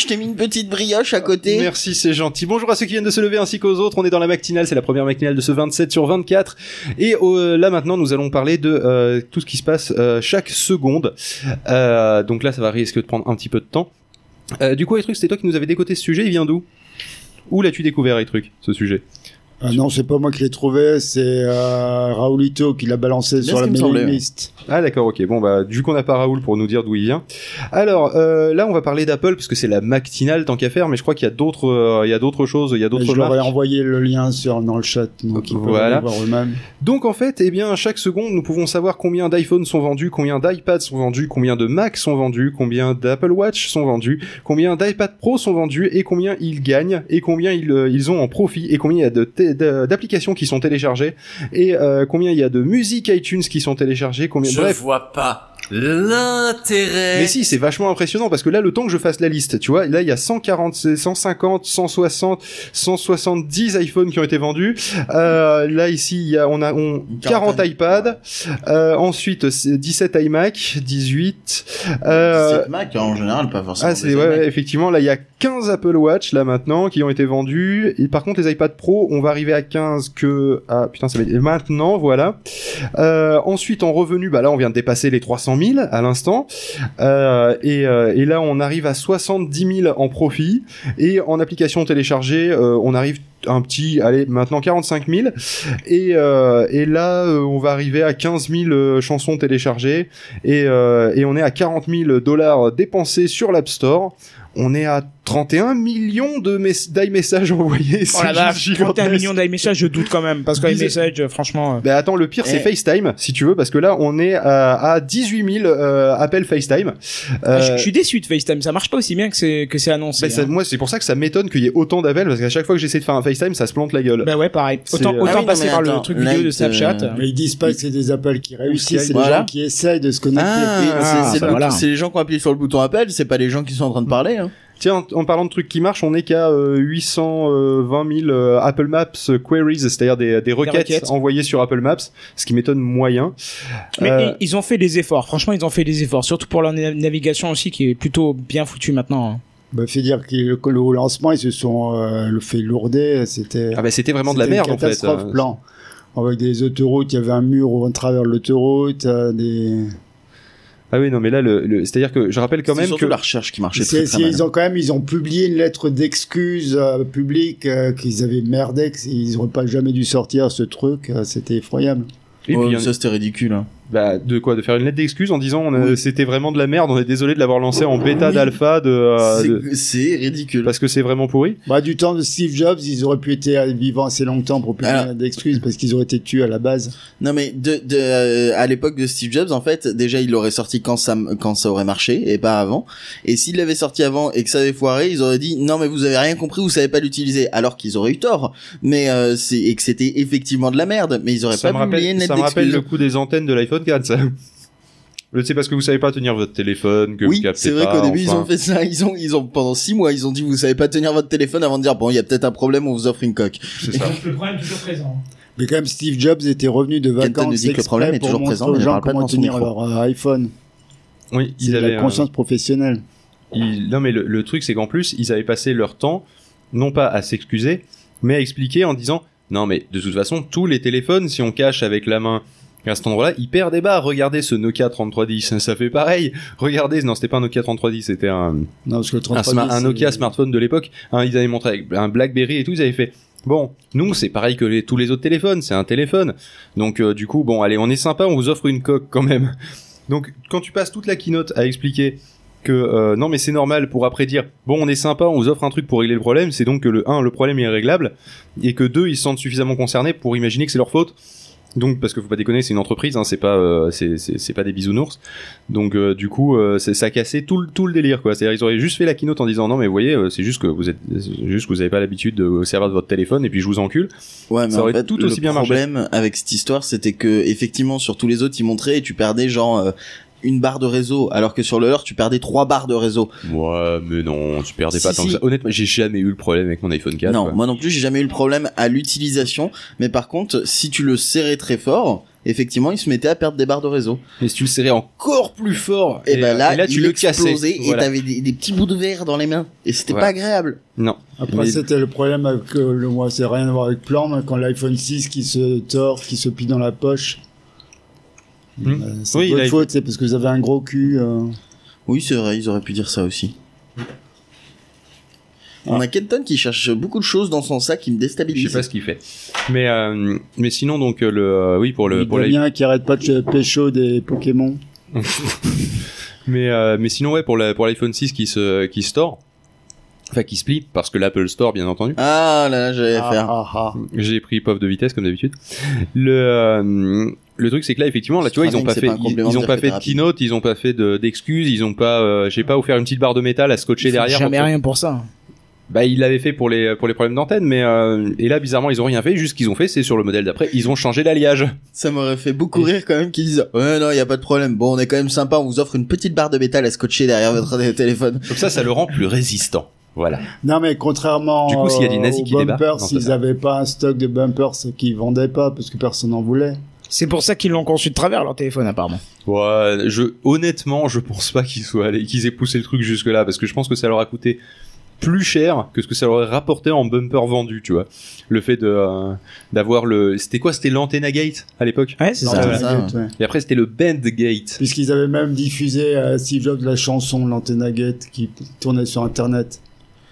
D: T'ai mis une petite brioche à côté.
F: Merci, c'est gentil. Bonjour à ceux qui viennent de se lever ainsi qu'aux autres. On est dans la matinale, c'est la première matinale de ce 27 sur 24. Et euh, là maintenant, nous allons parler de euh, tout ce qui se passe euh, chaque seconde. Donc là, ça va risquer de prendre un petit peu de temps. Du coup, les trucs, c'était toi qui nous avais décoté ce sujet. Il vient d'où? Où l'as-tu découvert, les trucs, ce sujet?
I: Ah non, c'est pas moi qui l'ai trouvé, c'est euh, Raoulito qui l'a balancé sur la mailing list.
F: Ah d'accord, ok. Bon bah du coup on n'a pas Raoul pour nous dire d'où il vient. Alors euh, là on va parler d'Apple parce que c'est la matinale tant qu'à faire, mais je crois qu'il y a d'autres, euh, il y a d'autres choses, il y a d'autres
I: Je leur ai envoyé le lien sur, dans le chat, donc ils
F: Voilà.
I: voir eux-mêmes.
F: Donc en fait, eh bien, chaque seconde, nous pouvons savoir combien d'iPhone sont vendus, combien d'iPad sont vendus, combien de Mac sont vendus, combien d'Apple Watch sont vendus, combien d'iPad Pro sont vendus et combien ils gagnent et combien ils, euh, ils ont en profit et combien il y a de- d'applications qui sont téléchargées et euh, combien il y a de musique iTunes qui sont téléchargées, combien
K: Je
F: bref.
K: vois pas l'intérêt.
F: Mais si, c'est vachement impressionnant parce que là, le temps que je fasse la liste, tu vois, là, il y a 140, 150, 160, 170 iPhones qui ont été vendus. Euh, là, ici, il y a, on a on, 40
D: quarantaine.
F: iPad. Euh, ensuite, c'est 17 iMac, 18. Euh,
D: 17 Mac en général, pas forcément.
F: ah, c'est ouais, effectivement, là, il y a 15 Apple Watch, là, maintenant, qui ont été vendus. Et par contre, les iPad Pro, on va arriver à 15 que, ah, putain, ça va être maintenant, voilà. Euh, ensuite, en revenu, bah là, on vient de dépasser les 300 000 à l'instant. Euh, et, euh, et là, on arrive à 70 000 en profit. Et en application téléchargée, euh, on arrive un petit, allez, maintenant 45 000. Et, euh, et là, euh, on va arriver à 15 000 euh, chansons téléchargées. Et, euh, et on est à 40 000 dollars dépensés sur l'App Store. On est à 31 millions de mes- d'iMessages envoyés.
J: Oh la vache,
F: juste
J: 31
F: gigantesque.
J: millions d'iMessage, je doute quand même, parce que iMessage, franchement... euh,
F: Bah attends, le pire c'est
D: Eh.
F: FaceTime, si tu veux, parce que là on est à, à 18 000 euh, appels FaceTime.
J: ah, je,
F: Euh,
J: je suis déçu de FaceTime, ça marche pas aussi bien que c'est que c'est annoncé.
F: bah, ça-
J: hein.
F: moi c'est pour ça que ça m'étonne qu'il y ait autant d'appels, parce qu'à chaque fois que j'essaie de faire un FaceTime, ça se plante la gueule.
J: Bah ouais, pareil. Autant,
F: euh,
J: autant
D: Ah oui,
J: passer par le truc vidéo de Snapchat.
D: euh,
I: Mais ils disent pas que c'est des appels qui réussissent, c'est
D: Voilà.
I: des gens qui essayent de se connecter.
D: Ah, c'est- les gens qui ont appuyé sur le bouton appel, c'est pas les gens qui sont en train de parler. Hein.
F: Tiens, en, en parlant de trucs qui marchent, on est qu'à euh, 820 000 euh, Apple Maps queries, c'est-à-dire des, des requêtes,
J: requêtes.
F: envoyées sur Apple Maps, ce qui m'étonne moyen.
J: Mais
F: Euh,
J: ils- ont fait des efforts, franchement ils ont fait des efforts, surtout pour leur na- navigation aussi qui est plutôt bien foutue maintenant. hein.
I: Bah, fait dire que le, lancement, ils se sont euh, le fait lourder. C'était
F: ah bah c'était vraiment de la merde en fait.
I: catastrophe
F: Euh,
I: plan. Avec des autoroutes, il y avait un mur au travers de l'autoroute. euh, des...
F: Ah oui non mais là le, le- c'est-à-dire que je rappelle quand même que
D: la recherche qui marchait très, très mal.
I: ils ont quand même, ils ont publié une lettre d'excuses euh, publique euh, qu'ils avaient merdé, qu'ils n'auraient pas jamais dû sortir ce truc. euh, C'était effroyable.
F: et puis,
D: ça c'était ridicule. Hein.
F: Bah, de quoi De faire une lettre d'excuse en disant on a-
I: Oui.
F: c'était vraiment de la merde, on est désolé de l'avoir lancé en bêta
D: Oui.
F: d'alpha de, euh, de-
D: C'est- C'est ridicule.
F: parce que c'est vraiment pourri.
I: Bah, du temps de Steve Jobs, ils auraient pu être vivants assez longtemps pour publier
D: Alors-
I: une lettre d'excuses parce qu'ils auraient été tués à la base.
D: Non mais de, de euh, à l'époque de Steve Jobs en fait déjà il l'aurait sorti quand ça quand ça aurait marché et pas avant et s'il l'avait sorti avant et que ça avait foiré ils auraient dit non mais vous avez rien compris vous savez pas l'utiliser alors qu'ils auraient eu tort mais euh, c'est et que c'était effectivement de la merde mais ils auraient
F: Ça
D: pas publié une lettre
F: ça me rappelle
D: d'excuse.
F: le coup des antennes de l'iPhone 4, ça. Le- C'est parce que vous savez pas tenir votre téléphone que
D: Oui,
F: vous captez
D: c'est vrai qu'au début ils ont fait ça, ils ont ils ont pendant six mois ils ont dit vous savez pas tenir votre téléphone avant de dire bon il y a peut-être un problème on vous offre une coque.
F: C'est ça.
J: Le problème est toujours présent.
I: Mais quand même, Steve Jobs était revenu de
D: Kenton
I: vacances
D: nous dit que le problème est toujours présent, mais il
I: gens comment tenir leur euh, iPhone.
F: Oui,
I: C'est
F: ils avaient
I: la
F: un-
I: conscience professionnelle.
F: ils- Non mais le, le truc c'est qu'en plus ils avaient passé leur temps non pas à s'excuser mais à expliquer en disant non mais de toute façon tous les téléphones si on cache avec la main à cet endroit-là, des barres. Regardez ce Nokia 3310, ça fait pareil. Regardez, non, c'était pas un Nokia 3310, c'était un,
I: Non, parce que le
F: un,
I: 3310,
F: sma- un Nokia smartphone de l'époque. Hein, ils avaient montré avec un BlackBerry et tout, ils avaient fait. Bon, nous c'est pareil que les- tous les autres téléphones, c'est un téléphone. Donc euh, du coup, bon, allez, on est sympa, on vous offre une coque quand même. Donc quand tu passes toute la keynote à expliquer que euh, non mais c'est normal pour après dire bon on est sympa, on vous offre un truc pour régler le problème, c'est donc que le 1 le problème est réglable et que 2 ils se sentent suffisamment concernés pour imaginer que c'est leur faute. Donc parce que faut pas déconner, c'est une entreprise, hein, c'est pas euh, c'est pas des bisounours. Donc euh, du coup euh, ça a cassé tout le tout le délire quoi. C'est-à-dire ils auraient juste fait la keynote en disant non mais vous voyez euh, c'est juste que vous êtes juste que vous avez pas l'habitude de servir de votre téléphone et puis je vous encule.
D: Ouais, mais
F: Ça
D: en
F: aurait
D: fait,
F: tout
D: le
F: aussi bien marché.
D: problème avec cette histoire, c'était que effectivement sur tous les autres, ils montraient et tu perdais genre euh, une barre de réseau, alors que sur le leur, tu perdais trois barres de réseau.
F: Ouais, mais non, tu perdais pas
D: Si,
F: tant
D: si.
F: que ça. Honnêtement, j'ai jamais eu le problème avec mon iPhone 4.
D: non,
F: quoi.
D: moi non plus, j'ai jamais eu le problème à l'utilisation. Mais par contre, si tu le serrais très fort, effectivement, il se mettait à perdre des barres de réseau.
F: Mais si tu le serrais encore plus fort,
D: Et, ben là,
F: et là tu
D: il
F: le cassais.
D: et
F: Voilà.
D: t'avais des, des petits bouts de verre dans les mains. Et c'était
F: Ouais.
D: pas agréable.
F: Non.
I: Après,
F: Mais-
I: c'était le problème avec euh, le moi, c'est rien à voir avec plan, mais quand l'iPhone 6 qui se tord, qui se plie dans la poche.
F: Hmm.
I: Euh, c'est
F: Oui,
I: votre
F: a-
I: faute, c'est parce que vous avez un gros cul. euh.
D: Oui, c'est vrai, ils auraient pu dire ça aussi. On a Kenton qui cherche beaucoup de choses dans son sac qui me
F: Je
D: déstabilise.
F: sais pas ce qu'il fait. Mais euh, mais sinon donc le euh, oui pour le
I: Il
F: pour
I: bien qui arrête pas de pécho des Pokémon.
F: mais euh, mais sinon ouais pour la pour l'iPhone 6 qui se qui store enfin qui se plie parce que l'Apple Store bien entendu.
D: Ah là là, j'allais
I: Ah,
D: faire.
I: ah, ah.
F: J'ai pris POV de vitesse comme d'habitude. Le euh, le truc c'est que là effectivement là tu vois ils ont pas
D: c'est
F: fait
D: pas
F: ils, ont
D: de
F: pas fait de keynote, ils ont pas fait de- d'excuses, ils ont pas euh, j'ai pas offert une petite barre de métal à scotcher
J: Ils
F: derrière.
J: Jamais rien pour ça.
F: Bah ils l'avaient fait pour les pour les problèmes d'antenne mais euh, et là bizarrement ils ont rien fait, juste ce qu'ils ont fait c'est sur le modèle d'après, ils ont changé l'alliage.
D: Ça m'aurait fait beaucoup rire quand même qu'ils disent Ouais, non, y a pas de problème. Bon, on est quand même sympa, on vous offre une petite barre de métal à scotcher derrière votre téléphone.
F: Comme ça ça le rend plus résistant. Voilà.
I: Non, mais contrairement
F: Du coup, s'il y a des nazis
I: aux
F: qui débarquent,
I: bumpers,
F: c'est
I: s'ils
F: ça.
I: avaient pas un stock de bumpers qu'ils vendaient pas parce que personne n'en voulait.
J: C'est pour ça qu'ils l'ont conçu de travers leur téléphone apparemment.
F: Ouais, je honnêtement, je pense pas qu'ils soient allés, qu'ils aient poussé le truc jusque là, parce que je pense que ça leur a coûté plus cher que ce que ça leur aurait rapporté en bumper vendu, tu vois. Le fait de euh, d'avoir le, c'était quoi, c'était l'antenna gate à l'époque.
J: Ouais, c'est ça.
I: la
D: ça,
I: gate, ouais.
F: Et après c'était le band gate.
I: Puisqu'ils avaient même diffusé à Steve Jobs la chanson L'Antenna Gate qui tournait sur Internet.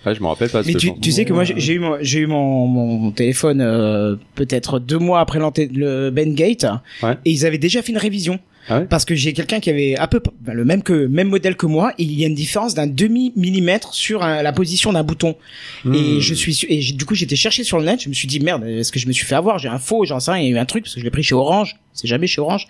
F: Ah, je me rappelle pas.
J: Mais tu, sais que moi j'ai eu mon, j'ai eu mon, mon téléphone euh, peut-être deux mois après le Bengate
F: Ouais.
J: et ils avaient déjà fait une révision
F: Ah ouais
J: parce que j'ai quelqu'un qui avait à peu ben, le même que même modèle que moi et il y a une différence d'un demi millimètre sur un- la position d'un bouton
F: Hmm.
J: et je suis su- et du coup j'étais cherché sur le net je me suis dit merde est-ce que je me suis fait avoir? J'ai un faux j'en sais rien il y a eu un truc parce que je l'ai pris chez Orange c'est jamais chez Orange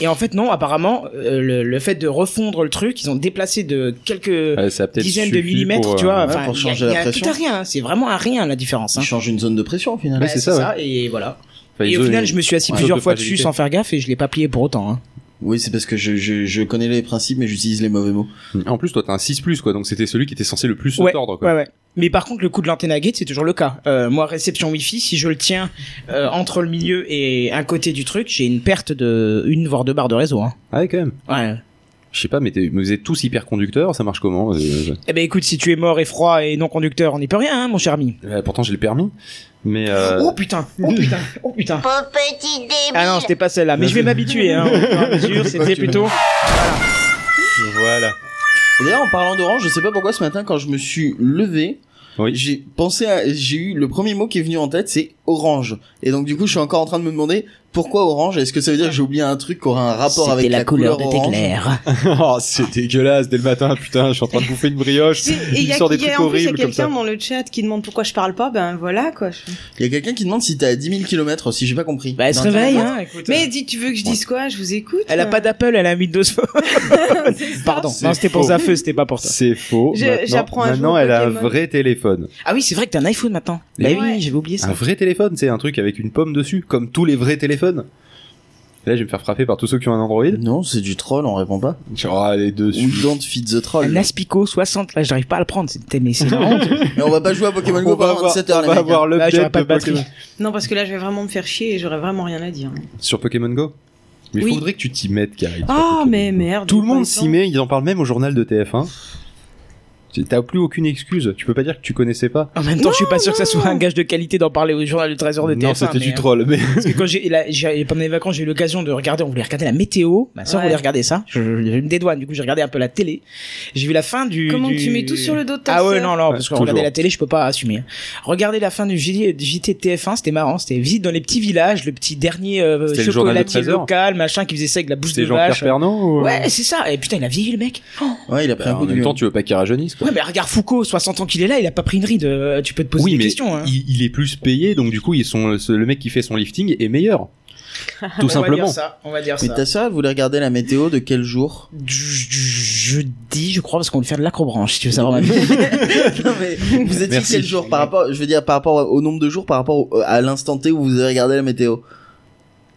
J: et en fait non apparemment euh, le, le fait de refondre le truc ils ont déplacé de quelques
F: Ouais, ça
J: dizaines de millimètres,
F: pour,
J: tu
F: euh,
J: vois.
D: ouais,
J: Enfin,
D: pour
J: il y a-
D: changer
J: il y
D: la
J: a
D: pression.
J: tout à rien. C'est vraiment à rien la différence. Hein.
D: Il change une zone de pression au final.
F: C'est ça,
J: ça. Et voilà.
F: Enfin,
J: et
F: ils
J: au final, je me suis assis plusieurs fois dessus sans faire gaffe et je l'ai pas plié pour autant. Hein.
D: Oui, c'est parce que je, je, je connais les principes, mais j'utilise les mauvais mots.
F: En plus, toi, t'as un 6 plus, quoi. Donc, c'était celui qui était censé le plus se
J: Ouais,
F: tordre, quoi.
J: ouais, ouais. Mais par contre, le coup de l'antenna gate, c'est toujours le cas. Euh, moi, réception Wi-Fi, si je le tiens euh, entre le milieu et un côté du truc, j'ai une perte de une voire deux barres de réseau. Hein.
F: Ah ouais, quand même.
J: Ouais.
F: Je sais pas, mais, vous êtes tous hyper conducteurs, ça marche comment Euh, je-
J: Eh ben, écoute, si tu es mort et froid et non conducteur, on n'y peut rien, hein, mon cher ami.
F: Pourtant, j'ai le permis. Mais euh...
J: Oh putain, oh putain, oh putain.
L: Pauvre petit débile.
J: Ah non, c'était pas celle-là, mais je vais m'habituer. Hein, c'était plutôt.
F: voilà.
D: Et D'ailleurs, en parlant d'orange, je sais pas pourquoi ce matin, quand je me suis levé,
F: Oui.
D: j'ai pensé à, j'ai eu le premier mot qui est venu en tête, c'est orange. Et donc, du coup, je suis encore en train de me demander pourquoi orange. Est-ce que ça veut dire que j'ai oublié un truc qui aura un rapport avec
J: C'était la, couleur, de tes
D: orange
J: clairs.
F: oh, c'est dégueulasse dès le matin, putain, je suis en train de bouffer une brioche.
G: Et il y y a-
F: trucs
G: en plus, il y a
F: ça.
G: quelqu'un dans le chat qui demande pourquoi je parle pas, ben voilà quoi. je-
D: Il y a quelqu'un qui demande si t'es à 10 000 km, si j'ai pas compris.
J: Bah, elle se réveille, hein, écoute.
G: Mais dis, tu veux que je dise quoi? Je vous écoute.
J: Elle a pas d'Apple, elle a un Windows Phone. Pardon, non, c'était pour
F: faux.
J: sa feu, c'était pas pour ça.
F: C'est faux.
G: J'apprends
F: Maintenant, elle a un vrai téléphone.
J: Ah oui, c'est vrai que t'as un iPhone maintenant. Bah
F: Mais
J: oui, j'avais oublié ça.
F: Un vrai téléphone, c'est un truc avec une pomme dessus, comme tous les vrais téléphones. Et là, je vais me faire frapper par tous ceux qui ont un Android.
D: Non, c'est du troll, on répond pas.
F: Oh, les dessus.
D: We don't feed the troll.
J: Un Aspico 60, là, j'arrive pas à le prendre. C'était, mais c'est marrant.
D: Mais on va pas jouer à Pokémon Go
F: On va
D: pendant
F: avoir,
D: 27 heures,
F: on
D: les
F: va
D: mecs.
F: avoir
J: j'aurais
F: l'update
J: pas
F: de
J: de batterie.
G: Non, parce que là, je vais vraiment me faire chier et j'aurais vraiment rien à dire.
F: Sur Pokémon Go. Mais il
G: Oui.
F: faudrait que tu t'y mettes, Carrie.
G: Ah, mais merde.
F: Tout le monde s'y
G: le
F: met, ils en parlent même au journal de TF1. T'as plus aucune excuse. Tu peux pas dire que tu connaissais pas.
J: En même temps, je suis pas sûr que ça soit un gage de qualité d'en parler au journal du Trésor de TF1.
F: non, c'était du
J: euh,
F: troll. Mais
J: Parce que quand j'ai, pendant les vacances, j'ai eu l'occasion de regarder, on voulait regarder la météo. Ma soeur
G: Ouais.
J: voulait regarder ça. Je, je me dédouane. Du coup, j'ai regardé un peu la télé. J'ai vu la fin du.
G: Comment
J: du-
G: tu mets tout sur le dos de ta
J: Ah ouais, non, non,
F: Ouais,
J: parce que regarder la télé, je peux pas assumer. Regarder la fin du JT, du JT de TF1, c'était marrant. C'était visite dans les petits villages, le petit dernier euh, chocolatier
F: 13 heures.
J: local, machin, qui faisait ça avec la bouche de
F: c'était Jean-Pierre
J: vache.
F: Pernaut ou...
J: Ouais, c'est ça. Et putain, il a vieilli le mec.
D: Ouais, il a pris un coup
F: en
D: de
F: même
D: vieux.
F: temps, tu veux pas qu'il rajeunisse.
J: Ouais, mais regarde Foucault, 60 ans qu'il est là, il a pas pris une ride. euh, Tu peux te poser
F: oui,
J: des
F: mais
J: questions. Hein.
F: il, il est plus payé, donc du coup, ils sont, le mec qui fait son lifting est meilleur. Tout
J: On va
F: simplement.
J: dire ça. On va dire
D: Mais
J: ça.
D: ta soeur, elle voulait regarder la météo de quel jour?
J: Je- je- Jeudi, je crois, parce qu'on veut faire de l'acrobranche, si tu veux savoir ma vie.
D: Non mais vous étiez
F: Merci.
D: quel jour par rapport, je veux dire par rapport au nombre de jours par rapport au- à l'instant T où vous avez regardé la météo?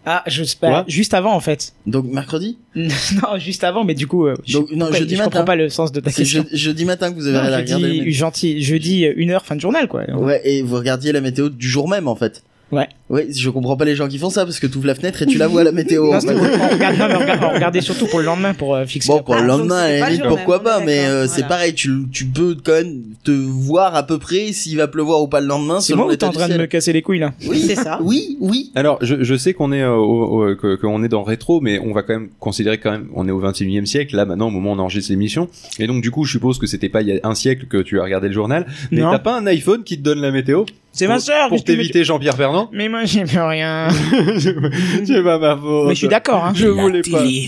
J: Ah, je sais pas. Juste avant, en fait.
D: Donc mercredi
J: non, juste avant, mais du coup, euh, je,
D: non,
J: pourquoi-
D: jeudi
J: je
D: matin.
J: comprends pas le sens de ta
D: C'est
J: question.
D: je- jeudi matin que vous avez
J: Non,
D: regardé le
J: jeudi,
D: météo.
J: gentil, jeudi, euh, une heure, fin de journal, quoi.
D: Ouais, et vous regardiez la météo du jour même en fait.
J: Ouais.
D: Ouais, je comprends pas les gens qui font ça parce que tu ouvres la fenêtre et tu la vois la météo.
J: Non, pour- on regarde, non, mais on regarde- on regardait surtout pour le lendemain, pour euh, fixer.
D: Bon, pour le lendemain, à la limite, pourquoi
G: même,
D: pas, mais euh, c'est pareil, tu, tu peux quand même te voir à peu près s'il va pleuvoir ou pas le lendemain
J: C'est moi t'es en train de me casser les couilles, là
D: Oui,
G: C'est ça.
D: Oui, oui.
F: Alors, je, je sais qu'on est euh, au, au- que- qu'on est dans rétro, mais on va quand même considérer quand même, on est au 21e siècle, là maintenant au moment où on enregistre l'émission, et donc du coup, je suppose que c'était pas il y a un siècle que tu as regardé le journal, mais
J: Non.
F: t'as pas un iPhone qui te donne la météo
J: C'est ma sœur,
F: pour t'éviter Jean-Pierre Fernand
J: Mais moi, j'ai plus rien.
F: C'est pas ma faute.
J: Mais je suis d'accord, hein.
F: Je voulais pas. Oui,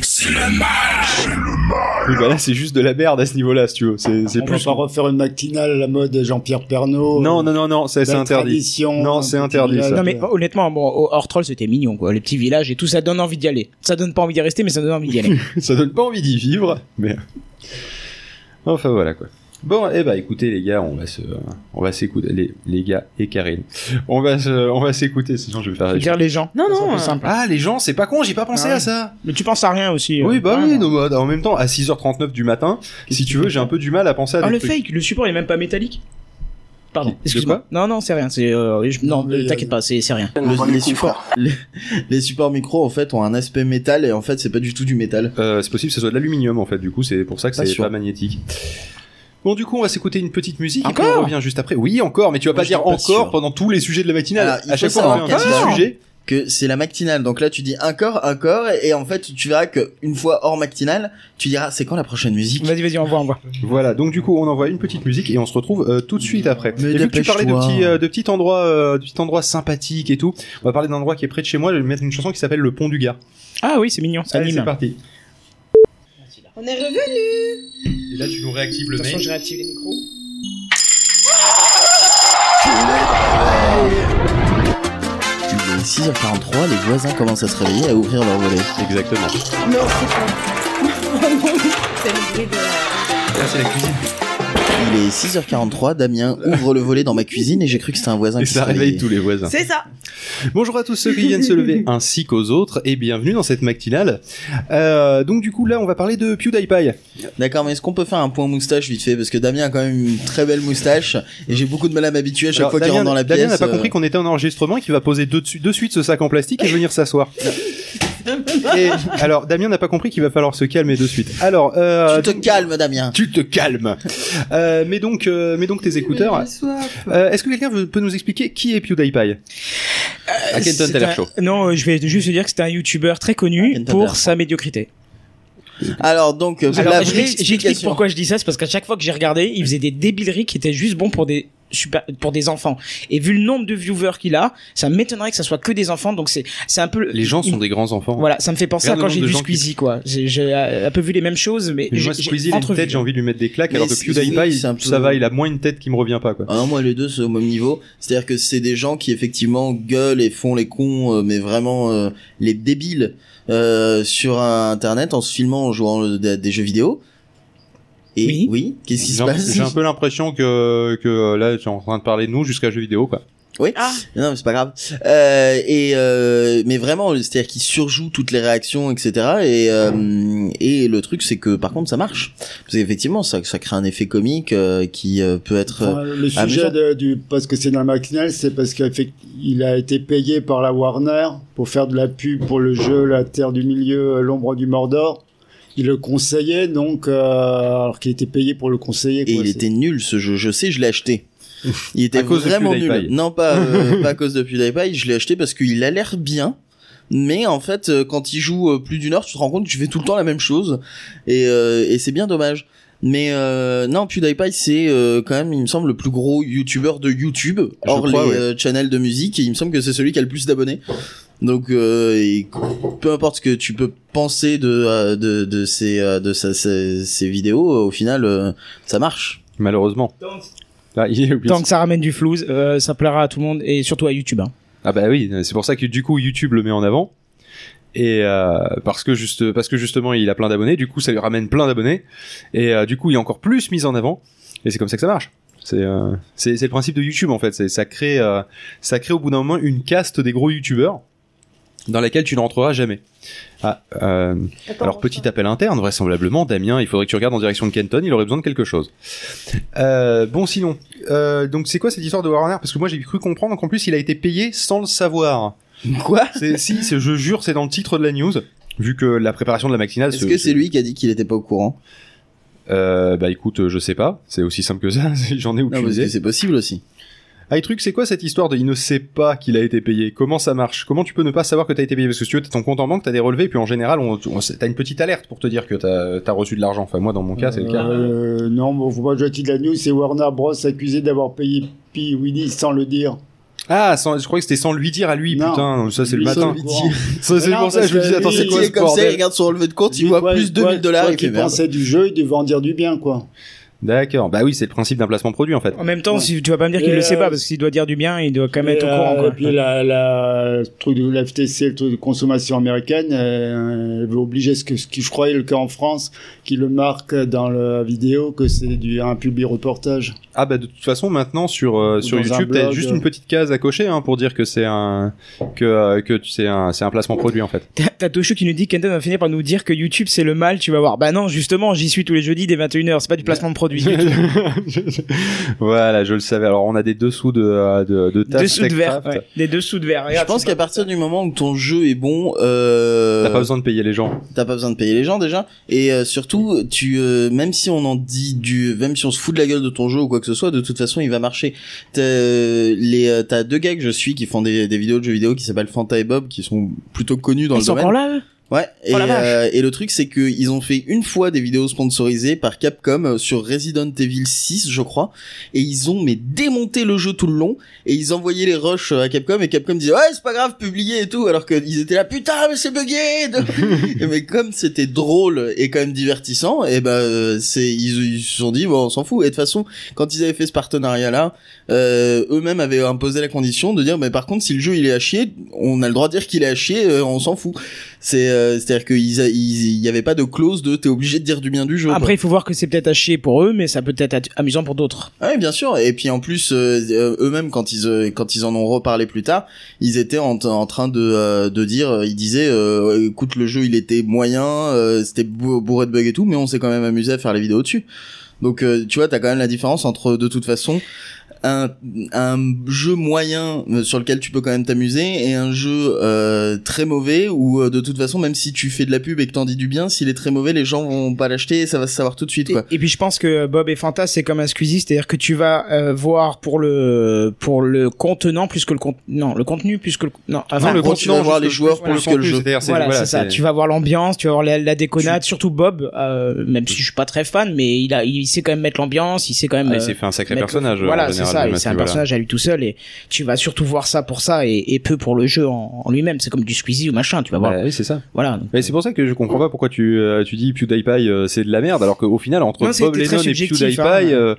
F: bah là, c'est juste de la merde à ce niveau-là, si tu veux. C'est c'est
I: On
F: plus.
I: va pas refaire une matinale à la mode Jean-Pierre Pernaut.
F: Non, non, non, non, ça, c'est interdit. Non, c'est interdit,
I: village.
F: ça.
J: Non mais honnêtement, bon, hors troll c'était mignon quoi, les petits villages et tout, ça donne envie d'y aller. Ça donne pas envie d'y rester, mais ça donne envie d'y aller.
F: ça donne pas envie d'y vivre, mais. Enfin, voilà, quoi. Bon, eh bah, écoutez, les gars, on va se, on va s'écouter, les, les gars et Karine. On va se, on va s'écouter, sinon je vais faire
J: dire les gens.
G: Non, non, euh,
J: simple.
F: Ah, les gens, c'est pas con, j'ai pas pensé
J: Ah
F: à ça.
J: Mais tu penses à rien aussi.
F: Oui,
J: euh,
F: bah
J: ouais,
F: oui,
J: non.
F: non, bah, en même temps, à 6h39 du matin, si tu veux, j'ai un peu du mal à penser à
J: Ah
F: des
J: le
F: trucs.
J: fake, le support est même pas métallique? Pardon, excuse-moi. Non non, c'est rien, c'est euh, je- non,
I: Non, mais,
J: t'inquiète
I: euh,
J: pas, c'est c'est rien.
D: Le- les supports, les, les supports micro en fait ont un aspect métal et en fait c'est pas du tout du métal.
F: Euh, c'est possible que ce soit de l'aluminium en fait, du coup c'est pour ça que c'est pas magnétique. Bon du coup on va s'écouter une petite musique et puis
J: Encore
F: on revient juste après. Oui encore, mais tu vas
D: Moi,
F: pas dire
D: pas
F: encore
D: sûr.
F: pendant tous les sujets de la matinale.
D: Alors, il
F: à chaque fois on fait un petit sujet.
D: que c'est la matinale. Donc là tu dis un corps, un corps et en fait tu verras que une fois hors matinale, tu diras c'est quand la prochaine musique?
J: Vas-y vas-y, envoie envoie.
F: Voilà, donc du coup on envoie une petite musique et on se retrouve euh, tout de suite après.
D: Mais
F: et vu que tu parlais de petits, euh, de petits endroits, euh, de petits endroits sympathiques et tout, on va parler d'un endroit qui est près de chez moi. Je vais mettre une chanson qui s'appelle Le Pont du Gard.
J: Ah oui, c'est mignon, ça
F: Allez, c'est parti.
G: On est revenu.
F: Et là tu nous réactives le
J: Attention,
F: mail.
J: je réactive les micros.
D: Il est 6h43, les voisins commencent à se réveiller, à ouvrir leur volet.
F: Exactement.
G: Non, c'est pas. c'est le bruit de la...
F: Là c'est la cuisine.
D: Il est 6h43, Damien ouvre le volet dans ma cuisine et j'ai cru que c'était un voisin
F: Et
D: qui
F: ça réveille tous les voisins.
G: C'est ça.
F: Bonjour à tous ceux qui viennent se lever ainsi qu'aux autres et bienvenue dans cette matinale. Euh, donc du coup là on va parler de PewDiePie.
D: D'accord, mais est-ce qu'on peut faire un point moustache vite fait? Parce que Damien a quand même une très belle moustache et j'ai beaucoup de mal à m'habituer à chaque
F: Alors,
D: fois qu'il
F: Damien-
D: rentre dans la
F: Damien
D: pièce.
F: n'a pas
D: euh,
F: compris qu'on était en enregistrement et qu'il va poser de, de suite ce sac en plastique et venir s'asseoir. et alors Damien n'a pas compris qu'il va falloir se calmer de suite. Alors euh,
D: Tu te calmes, Damien.
F: tu te calmes. Euh, mais donc euh, mais donc tes écouteurs. Euh, Est-ce que quelqu'un peut nous expliquer qui est PewDiePie? À Kenton
J: C'est
F: t'as l'air
J: un-
F: chaud.
J: Non, euh, je vais juste dire que c'est un youtubeur très connu
D: Kenton
J: pour sa médiocrité.
D: Alors donc, euh,
J: j'explique pourquoi je dis ça, c'est parce qu'à chaque fois que j'ai regardé, il faisait des débileries qui étaient juste bons pour des super, pour des enfants. Et vu le nombre de viewers qu'il a, ça m'étonnerait que ça soit que des enfants, donc c'est, c'est un peu,
F: Les gens sont des grands enfants.
J: voilà, ça me fait penser à quand j'ai vu
F: gens qui-
J: Squeezie, quoi. J'ai, j'ai euh, un peu vu les mêmes choses, mais,
F: Mais
J: j'ai,
F: moi,
J: j'ai
F: Squeezie,
J: entrevu.
F: tête, j'ai envie de lui mettre des claques,
D: Mais
F: alors que PewDiePie,
D: oui, peu-
F: ça va, il a moins une tête qui me revient pas, quoi.
D: Ah non, moi les deux c'est au même niveau. C'est-à-dire que c'est des gens qui effectivement gueulent et font les cons, euh, mais vraiment euh, les débiles euh, sur internet en se filmant en jouant euh, des, des jeux vidéo. Et
J: Oui.
D: oui, qu'est-ce qui se
F: J'ai un-
D: passe
F: J'ai un peu l'impression que, que euh, là, tu es en train de parler de nous jusqu'à jeux vidéo, quoi.
D: Oui.
G: Ah.
D: Non, mais c'est pas grave. Euh, et euh, mais vraiment, c'est-à-dire qu'ils surjouent toutes les réactions, etc. Et euh, et le truc, c'est que par contre, ça marche. Parce qu'effectivement, ça ça crée un effet comique euh, qui euh, peut être.
I: Enfin, le
D: amusant.
I: sujet de- du parce que c'est dans la matinale, c'est parce qu'il a été payé par la Warner pour faire de la pub pour le jeu La Terre du Milieu, euh, l'ombre du Mordor. Il le conseillait donc, euh, alors qu'il était payé pour le conseiller.
D: Et
I: quoi.
D: il
I: C'est-
D: était nul ce jeu. Je sais, je l'ai acheté. Il était
F: À cause de
D: vraiment nul. Non, pas euh, pas à cause de PewDiePie. Je l'ai acheté parce qu'il a l'air bien. Mais en fait, euh, quand il joue euh, plus d'une heure, tu te rends compte que tu fais tout le temps la même chose. Et, euh, et c'est bien dommage. Mais euh, non, PewDiePie, c'est euh, quand même, il me semble, le plus gros YouTuber de YouTube.
F: Je
D: hors
F: crois,
D: les
F: ouais.
D: euh, channels de musique. Et il me semble que c'est celui qui a le plus d'abonnés. Donc, euh, et peu importe ce que tu peux penser de euh, de de ces euh, de sa- ces, ces vidéos, au final, euh, ça marche.
F: Malheureusement. Ah,
J: Tant que ça ramène du flou, euh, ça plaira à tout le monde et surtout à YouTube. Hein.
F: Ah bah oui, c'est pour ça que du coup YouTube le met en avant. Et euh, parce que juste parce que justement il a plein d'abonnés, du coup ça lui ramène plein d'abonnés et euh, du coup il est encore plus mis en avant et c'est comme ça que ça marche. C'est euh, c'est le principe de YouTube en fait, c'est ça crée euh, ça crée au bout d'un moment une caste des gros YouTubeurs. Dans laquelle tu ne rentreras jamais. Ah, euh, alors petit appel interne, vraisemblablement, Damien, il faudrait que tu regardes en direction de Kenton, il aurait besoin de quelque chose. Euh, bon, sinon, euh, donc c'est quoi cette histoire de Warner? Parce que moi j'ai cru comprendre qu'en plus il a été payé sans le savoir.
D: Quoi?
F: C'est, Si, c'est- je jure, c'est dans le titre de la news. Vu que la préparation de la matinale.
D: Est-ce que c'est lui qui a dit qu'il était pas au courant?
F: Euh, Bah écoute, je sais pas. C'est aussi simple que ça. J'en ai
D: Non,
F: aucune
D: que
F: idée.
D: c'est possible aussi.
F: Ah, et truc, c'est quoi cette histoire de il ne sait pas qu'il a été payé? Comment ça marche? Comment tu peux ne pas savoir que t'as été payé? Parce que si tu veux, t'as ton compte en banque, t'as des relevés, puis en général, on, on- t'as une petite alerte pour te dire que t'as as reçu de l'argent. Enfin, moi, dans mon cas, c'est le cas.
I: Euh, non, bon, pas jouer de la news, c'est Warner Bros accusé d'avoir payé P. Willy sans le dire.
F: Ah, sans- je crois que c'était sans lui dire à lui,
I: Non.
F: putain. Ça, c'est le matin. Ça, c'est pour ça, je me disais, attends, c'est quoi ce
I: comme ça,
D: il regarde son relevé de compte, il voit plus
I: quoi,
D: 2000 dollars, il
I: pensait du jeu, il devait en dire du bien, quoi.
F: D'accord. Bah oui, c'est le principe d'un placement produit, en fait.
J: En même temps,
I: Ouais.
J: si tu vas pas me dire qu'il le sait
I: euh,
J: pas, parce qu'il doit dire du bien, il doit quand même être au courant.
I: euh,
J: Quoi.
I: Et puis la, la le truc de l'FTC, le truc de consommation américaine, euh, elle veut obliger ce que ce qui je croyais le cas en France, qui le marque dans la vidéo que c'est du un public reportage.
F: Ah bah de toute façon maintenant sur euh, sur YouTube t'as juste
I: euh.
F: une petite case à cocher hein, pour dire que c'est un que euh, que c'est un c'est un placement produit en fait.
J: T'as- T'as Toshu qui nous dit Kenton va finir par nous dire que YouTube c'est le mal, tu vas voir. Bah non, justement, j'y suis tous les jeudis dès 21h, c'est pas du placement de produit. Du tout.
F: voilà, je le savais. Alors on a des dessous de euh, de, de tasses
J: Dessous de verre, ouais. Des dessous de verre.
D: Je pense qu'à partir du moment où ton jeu est bon, euh,
F: T'as pas besoin de payer les gens.
D: t'as pas besoin de payer les gens déjà et euh, surtout tu euh, même si on en dit du même si on se fout de la gueule de ton jeu ou quoi que ce soit de toute façon il va marcher t'as euh, les euh, t'as deux gars que je suis qui font des, des vidéos de jeux vidéo qui s'appellent Fanta et Bob qui sont plutôt connus dans
J: Ils
D: le
J: sont
D: domaine
J: encore là, eux?
D: Ouais, et,
J: Oh vache.
D: euh, et le truc c'est que ils ont fait une fois des vidéos sponsorisées par Capcom euh, sur Resident Evil 6 je crois et ils ont mais démonté le jeu tout le long et ils envoyaient les rushs à Capcom et Capcom disait ouais c'est pas grave publier et tout alors qu'ils étaient là putain mais c'est bugué Et mais comme c'était drôle et quand même divertissant et ben euh, c'est ils ils se sont dit bon on s'en fout. Et de toute façon quand ils avaient fait ce partenariat là euh, eux-mêmes avaient imposé la condition de dire mais par contre si le jeu il est à chier on a le droit de dire qu'il est à chier euh, on s'en fout c'est euh, c'est à dire qu'ils il y avait pas de clause de t'es obligé de dire du bien du jeu
J: Après,
D: quoi.
J: il faut voir que c'est peut-être à chier pour eux, mais ça peut être amusant pour d'autres.
D: Ouais, bien sûr. Et puis en plus, euh, euh, eux-mêmes, quand ils euh, quand ils en ont reparlé plus tard, ils étaient en, en train de euh, de dire, ils disaient, euh, écoute, le jeu, il était moyen, euh, c'était bou- bourré de bugs et tout, mais on s'est quand même amusé à faire les vidéos dessus. Donc, euh, tu vois, t'as quand même la différence entre, de toute façon, un, un jeu moyen euh, sur lequel tu peux quand même t'amuser et un jeu euh, très mauvais où euh, de toute façon même si tu fais de la pub et que t'en dis du bien s'il est très mauvais les gens vont pas l'acheter et ça va se savoir tout de suite
J: Et,
D: quoi
J: et puis je pense que Bob et Fanta c'est comme un Squeezie, c'est-à-dire que tu vas euh, voir pour le pour le contenant plus que le con non le contenu plus que le non avant
D: le
J: le
D: contenu, tu vas voir les joueurs plus que le jeu.
F: C'est-à-dire, c'est-
J: voilà,
F: voilà,
J: c'est ça.
F: c'est-
J: Tu vas voir l'ambiance, tu vas voir la, la déconnade, surtout Bob, euh, même si je suis pas très fan, mais il a, il sait quand même mettre l'ambiance, il sait quand même.
F: Ah, il
J: euh,
F: s'est fait un sacré personnage,
J: Voilà, c'est ça. et C'est un personnage à lui tout seul, et tu vas surtout voir ça pour ça, et, et peu pour le jeu en, en lui-même. C'est comme du Squeezie ou machin, tu vas voir.
F: Bah oui, c'est ça.
J: Voilà. donc,
F: Mais c'est pour ça que je comprends pas pourquoi tu euh, tu dis PewDiePie euh, c'est de la merde alors qu'au final entre
J: Non,
F: Bob Lennon et PewDiePie
J: hein.
F: euh,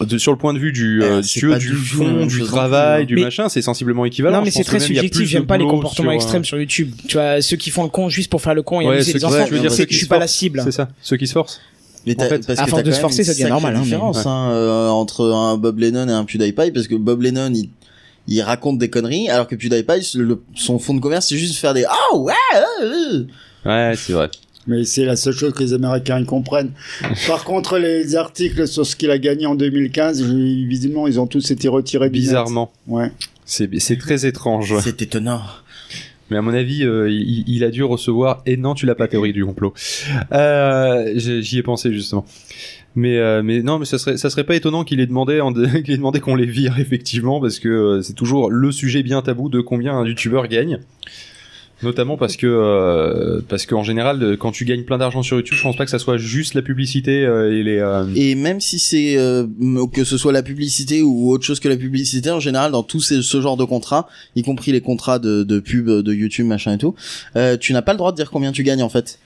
F: de- sur le point de vue du euh, tu veux,
D: pas
F: du fond du travail du machin c'est sensiblement équivalent
J: non, mais c'est très subjectif. J'aime pas les comportements
F: euh,
J: extrêmes sur YouTube. Tu vois, ceux qui font le con juste pour faire le con et amuser les enfants,
F: je
J: suis pas la cible.
F: c'est ça ceux qui se forcent
D: Mais t'as-
F: En fait,
D: parce
J: à
D: que
J: force de se forcer, ça devient normal, hein,
D: différence
F: Ouais.
D: hein, euh, entre un Bob Lennon et un PewDiePie parce que Bob Lennon il il raconte des conneries alors que PewDiePie le- son fond de commerce c'est juste faire des oh ouais euh, euh.
F: ouais c'est vrai
I: Mais c'est la seule chose que les Américains ils comprennent. Par contre, les articles sur ce qu'il a gagné en 2015, je- visiblement, ils ont tous été retirés du net.
F: bizarrement
I: Ouais.
F: c'est c'est très étrange
D: c'est étonnant
F: Mais à mon avis, euh, il, a dû recevoir. Et non, tu l'as pas théorie du complot. Euh, J'y ai pensé justement. Mais euh, mais non, mais ça serait ça serait pas étonnant qu'il ait demandé qu'il ait demandé qu'on les vire effectivement parce que euh, c'est toujours le sujet bien tabou de combien un youtubeur gagne. Notamment parce que euh, parce qu'en général, quand tu gagnes plein d'argent sur YouTube, je pense pas que ça soit juste la publicité euh, et les. euh,
D: et même si c'est euh, que ce soit la publicité ou autre chose que la publicité en général dans tous ces, ce genre de contrats y compris les contrats de, de pub de YouTube machin et tout euh, tu n'as pas le droit de dire combien tu gagnes en fait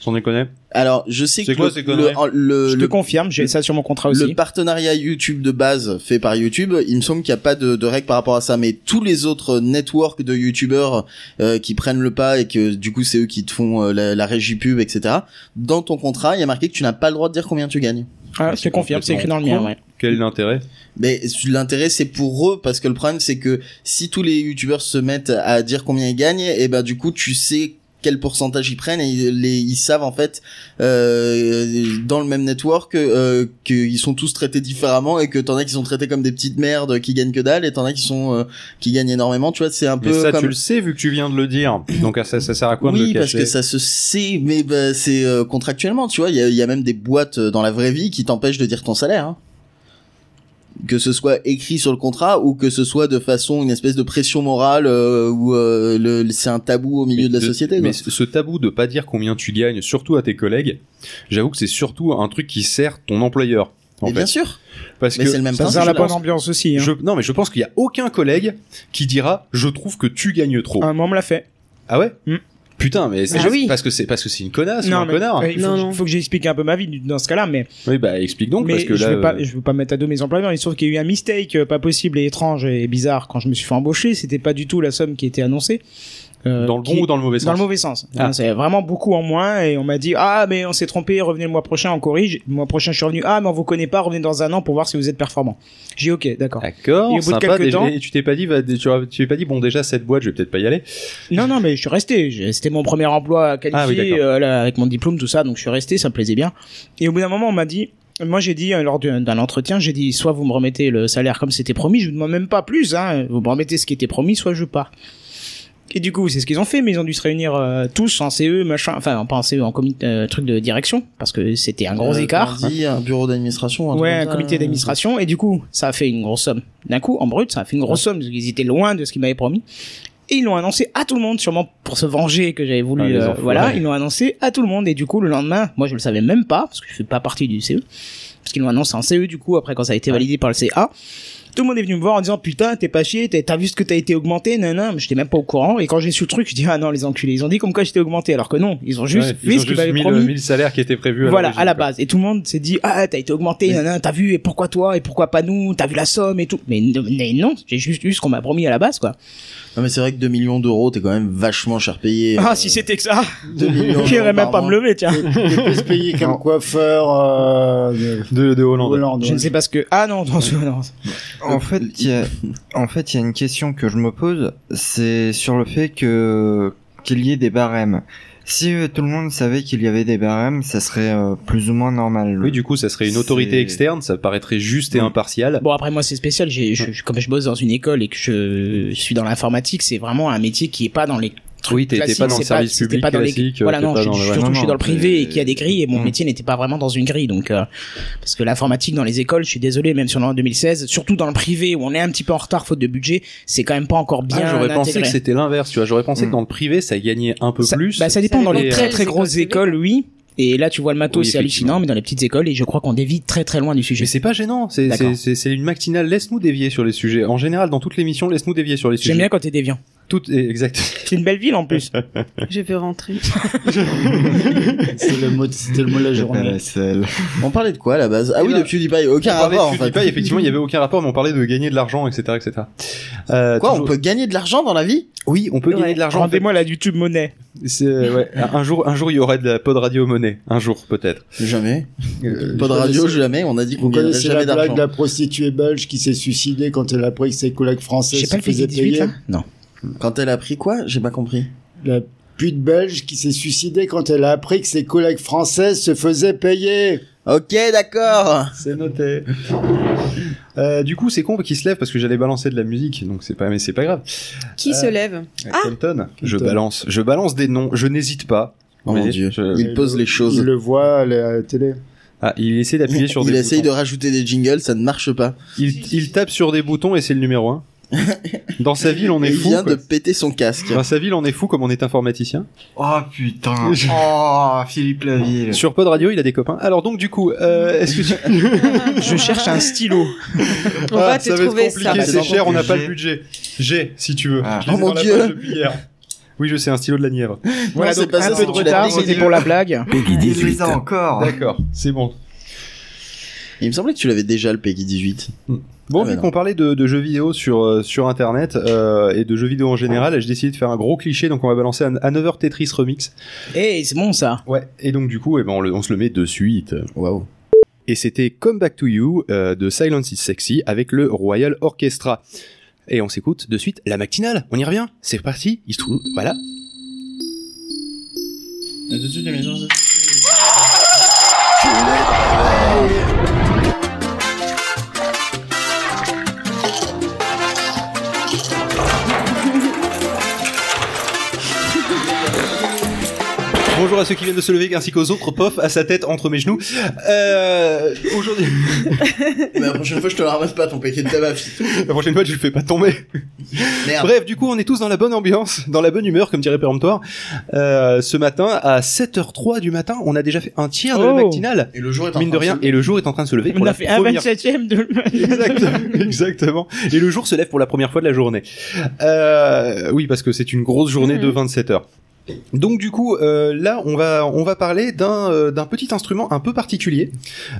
F: Sans déconner.
D: alors je sais que
F: quoi
D: le-
F: ces conneries
D: le, le,
J: Je te
D: le-
J: confirme, j'ai ça sur mon contrat aussi.
D: Le partenariat YouTube de base fait par YouTube, il me semble qu'il n'y a pas de, de règles par rapport à ça, mais tous les autres networks de YouTubeurs euh, qui prennent le pas et que du coup c'est eux qui te font euh, la, la régie pub, etc. Dans ton contrat, il y a marqué que tu n'as pas le droit de dire combien tu gagnes.
J: Ah, je te confirme, c'est écrit dans le mien, ouais.
F: Quel est l'intérêt?
D: Mais l'intérêt c'est pour eux parce que le problème c'est que si tous les youtubeurs se mettent à dire combien ils gagnent, et ben du coup tu sais quel pourcentage ils prennent et ils, les, ils savent en fait euh, dans le même network euh, qu'ils sont tous traités différemment et que t'en as qui sont traités comme des petites merdes qui gagnent que dalle et t'en as qui sont euh, qui gagnent énormément tu vois c'est un
F: Mais
D: peu
F: ça,
D: comme
F: tu le sais vu que tu viens de le dire. Donc ça, ça sert à quoi de
D: oui,
F: le
D: parce que ça se sait, mais bah, c'est euh, contractuellement, tu vois. Il y a, y a même des boîtes dans la vraie vie qui t'empêchent de dire ton salaire. hein. Que ce soit écrit sur le contrat ou que ce soit de façon une espèce de pression morale euh, ou euh, le, c'est un tabou au milieu de la
F: de-
D: société.
F: Mais
D: quoi.
F: ce tabou de pas dire combien tu gagnes, surtout à tes collègues, j'avoue que c'est surtout un truc qui sert ton employeur. En
D: Mais
F: fait.
D: bien sûr.
F: Parce
D: Mais
F: que
D: c'est le même
J: Ça sert la bonne ambiance aussi. Hein.
F: je, non, mais je pense qu'il y a aucun collègue qui dira je trouve que tu gagnes trop.
J: Un moment me l'a fait.
F: Ah ouais?
J: Mm.
F: Putain, mais c'est
L: Ah oui.
F: parce que c'est parce que c'est une connasse ou un
J: mais
F: connard.
J: euh, il faut,
L: Non,
J: que-
L: non.
J: faut que j'explique un peu ma vie dans ce cas-là, mais
F: Oui, bah explique donc
J: mais
F: parce que
J: je
F: là,
J: veux pas,
F: euh,
J: je veux pas mettre à dos mes employeurs. Il se trouve qu'il y a eu un mistake euh, pas possible et étrange et bizarre quand je me suis fait embaucher. C'était pas du tout la somme qui était annoncée. Euh,
F: dans le bon
J: qui-
F: ou dans le mauvais sens.
J: Dans le mauvais sens.
F: Ah.
J: C'est vraiment beaucoup en moins et on m'a dit ah mais on s'est trompé, revenez le mois prochain, on corrige. Le mois prochain je suis revenu ah mais on vous connaît pas, revenez dans un an pour voir si vous êtes performant. J'ai dit ok d'accord.
F: D'accord,
J: Et au bout de quelques
F: déjà-
J: temps-
F: Et tu t'es pas dit, va- tu tu t'es pas dit, bon déjà cette boîte, je vais peut-être pas y aller.
J: Non non mais je suis resté. C'était mon premier emploi
F: Ah oui,
J: qualifié euh, là, avec mon diplôme tout ça donc je suis resté, ça me plaisait bien. Et au bout d'un moment on m'a dit moi j'ai dit euh, lors d'un entretien j'ai dit soit vous me remettez le salaire comme c'était promis, je vous demande même pas plus hein, vous me remettez ce qui était promis soit je pars. Et du coup, c'est ce qu'ils ont fait, mais ils ont dû se réunir euh, tous en CE, machin, enfin pas en CE, en comité, euh, truc de direction, parce que c'était un gros
D: Euh,
J: écart.
D: on dit un bureau d'administration.
J: Ouais, un comité d'administration, et du coup, ça a fait une grosse somme. D'un coup, en brut, ça a fait une grosse somme, parce qu'ils étaient loin de ce qu'ils m'avaient promis. Et ils l'ont annoncé à tout le monde, sûrement pour se venger que j'avais voulu.
F: Ah,
J: euh, voilà, ils l'ont annoncé à tout le monde, et du coup, le lendemain, moi je le savais même pas, parce que je fais pas partie du CE, parce qu'ils l'ont annoncé en CE, du coup, après quand ça a été validé par le CA. Tout le monde est venu me voir en disant putain t'es pas chier t'as vu ce que t'as été augmenté non non mais j'étais même pas au courant et quand j'ai su le truc je dis ah non les enculés ils ont dit comme quoi j'étais augmenté alors que non ils ont juste
F: Ouais,
J: fait
F: ils
J: ce
F: ont
J: qu'ils
F: juste
J: m'avaient
F: mis,
J: promis
F: qui était prévu. À
J: voilà, à la
F: quoi.
J: base. Et tout le monde s'est dit, ah, t'as été augmenté, nanana, t'as vu, et pourquoi toi, et pourquoi pas nous, t'as vu la somme et tout. Mais, non, j'ai juste eu ce qu'on m'a promis à la base, quoi.
D: Non, mais c'est vrai que 2 millions d'euros, t'es quand même vachement cher payé.
J: Ah,
D: euh,
J: si c'était que ça,
D: 2 millions
J: j'irais même pas me lever, tiens.
I: T'es plus payé qu'un coiffeur euh, de
F: De, de Hollande.
I: Hollande.
J: Je ne sais pas ce que, ah non, non, non.
H: En fait, il y a, en fait, il y a une question que je me pose, c'est sur le fait que qu'il y ait des barèmes. Si euh, tout le monde savait qu'il y avait des barèmes, ça serait euh, plus ou moins normal.
F: Oui, du coup, ça serait une autorité externe, ça paraîtrait juste et impartial.
J: Bon, après, moi, c'est spécial. J'ai, je, je- comme je bosse dans une école et que je, suis dans l'informatique, c'est vraiment un métier qui est pas dans les
F: Oui, t'étais
J: classiques,
F: pas dans le service
J: c'était
F: public
J: pas dans les-
F: classique,
J: Voilà, non,
F: pas
J: je,
F: dans ouais.
J: surtout,
H: Non,
J: je suis dans le privé et qu'il y a des grilles et mon
H: Mm.
J: métier n'était pas vraiment dans une grille, donc, euh, parce que l'informatique dans les écoles, je suis désolé, même sur en 2016, surtout dans le privé où on est un petit peu en retard faute de budget, c'est quand même pas encore bien
F: Ah, j'aurais pensé que c'était l'inverse, tu vois. J'aurais pensé que dans le privé, ça gagnait un peu
J: ça,
F: plus.
J: Bah, ça dépend. Dans les très très grosses écoles, oui. Et là, tu vois le matos,
F: Oui,
J: c'est hallucinant, mais dans les petites écoles, et je crois qu'on dévie très très loin du sujet.
F: Mais c'est pas gênant, c'est
J: D'accord.
F: c'est- c'est c'est une matinale. Laisse-nous dévier sur les sujets. En général, dans toutes les missions, laisse-nous dévier sur les sujets.
J: J'aime bien quand t'es déviant.
F: Tout exact.
J: C'est une belle ville en plus.
L: Je vais rentrer.
I: C'est le mot, c'était le mot de la journée.
D: On parlait de quoi à la base? Ah
F: Eh
D: oui,
F: ben,
D: de PewDiePie, aucun
F: On
D: rapport
F: de
D: en fait.
F: PewDiePie, effectivement, il y avait aucun rapport, mais on parlait de gagner de l'argent, etc., etc. Euh,
D: Quoi,
F: toujours-
D: on peut gagner de l'argent dans la vie?
F: Oui, on peut
L: Ouais.
F: gagner de l'argent. en fait.
J: Rendez-moi la YouTube monnaie.
F: Ouais. Un jour, un jour, il y aurait de la pod radio monnaie. Un jour, peut-être.
D: Jamais.
F: Euh,
D: Pas de
I: je
D: radio, jamais. On a dit qu'on
I: connaissez la blague
D: d'argent.
I: de la prostituée belge qui s'est suicidée quand elle a appris que ses collègues français se faisaient
J: PG 18
I: payer
J: Non.
D: Quand elle a pris quoi? J'ai pas compris.
I: La pute belge qui s'est suicidée quand elle a appris que ses collègues français se faisaient payer.
D: Ok, d'accord.
F: C'est noté. Euh, du coup, c'est con qu'il se lève parce que j'allais balancer de la musique, donc c'est pas, mais c'est pas grave.
L: Qui
F: Euh,
L: se lève?
F: Ah Kenton, je balance, je balance des noms, je n'hésite pas.
D: Oh mon dieu.
F: je-
D: Il pose les choses.
I: Il le voit à la télé.
F: Ah, il essaie d'appuyer sur
D: Il
F: des
D: essaye de rajouter des jingles, ça ne marche pas.
F: Il, il tape sur des boutons et c'est le numéro 1. Dans sa ville, on est
D: il
F: fou.
D: vient
F: quoi.
D: de péter son casque.
F: Dans sa ville, on est fou comme on est informaticien.
H: Oh putain. Oh, Philippe Laville.
F: Sur Pod Radio, il a des copains. Alors donc, du coup, euh, est-ce que tu...
J: Je cherche un stylo.
L: On va
F: Ah,
L: te
F: ça va être
L: trouver
F: compliqué,
L: ça.
F: c'est cher, on n'a pas le budget. J'ai, si tu veux.
H: Ah.
D: Oh mon
F: dans la
D: Dieu.
F: poche depuis hier. Oui, je sais, un stylo de la Nièvre.
J: Voilà,
D: c'est
J: donc
D: pas
J: un
D: ça,
J: peu
D: c'est
J: de retard, c'était pour la blague.
H: Peggy 18 ans encore.
F: D'accord, c'est bon.
D: Il me semblait que tu l'avais déjà le Peggy 18.
F: Bon,
D: Ah,
F: vu qu'on parlait de, de jeux vidéo sur, euh, sur Internet euh, et de jeux vidéo en général, j'ai décidé de faire un gros cliché, donc on va balancer un Another Tetris Remix.
J: Eh, c'est bon ça.
F: Ouais. Et donc du coup, eh ben, on, le- on se le met de suite.
D: Waouh.
F: et c'était Come Back to You euh, de Silence is Sexy avec le Royal Orchestra. Et on s'écoute de suite la matinale. On y revient. C'est parti. Il se trouve. Voilà.
D: Et
F: à ceux qui viennent de se lever ainsi qu'aux autres. Pof à sa tête entre mes genoux. Euh, aujourd'hui.
D: Mais la prochaine fois, je te la ramasse pas ton paquet de tabac.
F: La prochaine fois, je le fais pas tomber.
D: Merde.
F: Bref, du coup, on est tous dans la bonne ambiance, dans la bonne humeur, comme dirait Péremptoire. Euh, ce matin, à 7h03 du matin, on a déjà fait un tiers de la
J: Oh.
F: matinale.
D: Et le jour est en
F: Mine de
D: train de
F: rien,
D: se-
F: et le jour est en train de se lever pour
J: On
F: la
J: a fait un
F: première
J: 27ème de...
F: Exactement, exactement. Et le jour se lève pour la première fois de la journée. Euh, oui, parce que c'est une grosse journée de 27 heures. Donc du coup, euh, là, on va on va parler d'un euh, petit instrument un peu particulier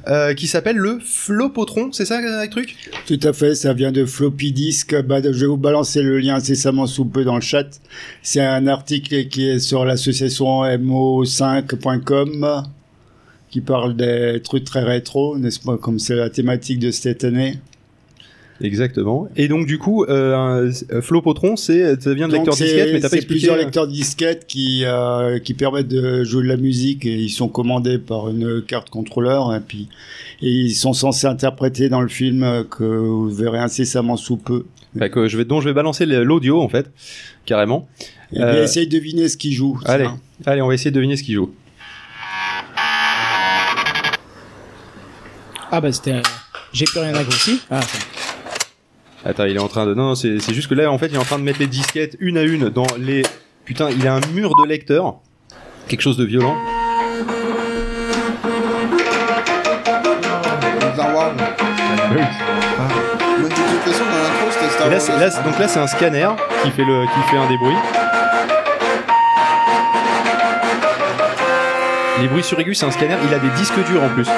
F: euh, qui s'appelle le flopotron. C'est ça, le truc?
I: Tout à fait, ça vient de floppy disk. Bah, je vais vous balancer le lien incessamment sous peu dans le chat. C'est un article qui est sur l'association mo5.com qui parle des trucs très rétro, n'est-ce pas, comme c'est la thématique de cette année.
F: Exactement. Et donc du coup, euh, un- euh, flopotron, c'est ça vient de
I: Donc,
F: lecteur disquette, mais t'as pas
I: c'est
F: expliqué.
I: plusieurs
F: euh,
I: lecteurs disquettes qui euh, qui permettent de jouer de la musique et ils sont commandés par une carte contrôleur et puis et ils sont censés interpréter dans le film euh, que vous verrez incessamment sous peu.
F: bah, que je vais dont je vais balancer l'audio en fait, carrément.
I: Et bien,
F: Euh,
I: essayez de deviner ce qu'ils jouent.
F: Allez, allez, on va essayer de deviner ce qu'il joue.
J: Ah bah c'était... euh, J'ai plus rien à aussi. Ah, ça.
F: Attends, il est en train de. Non, non, c'est c'est juste que là, en fait, il est en train de mettre les disquettes une à une dans les. Putain, il a un mur de lecteurs. Quelque chose de violent. Et là, là, c'est- donc là, c'est un scanner qui fait le, qui fait un des bruits. Les bruits sur aigus, c'est un scanner. Il a des disques durs en plus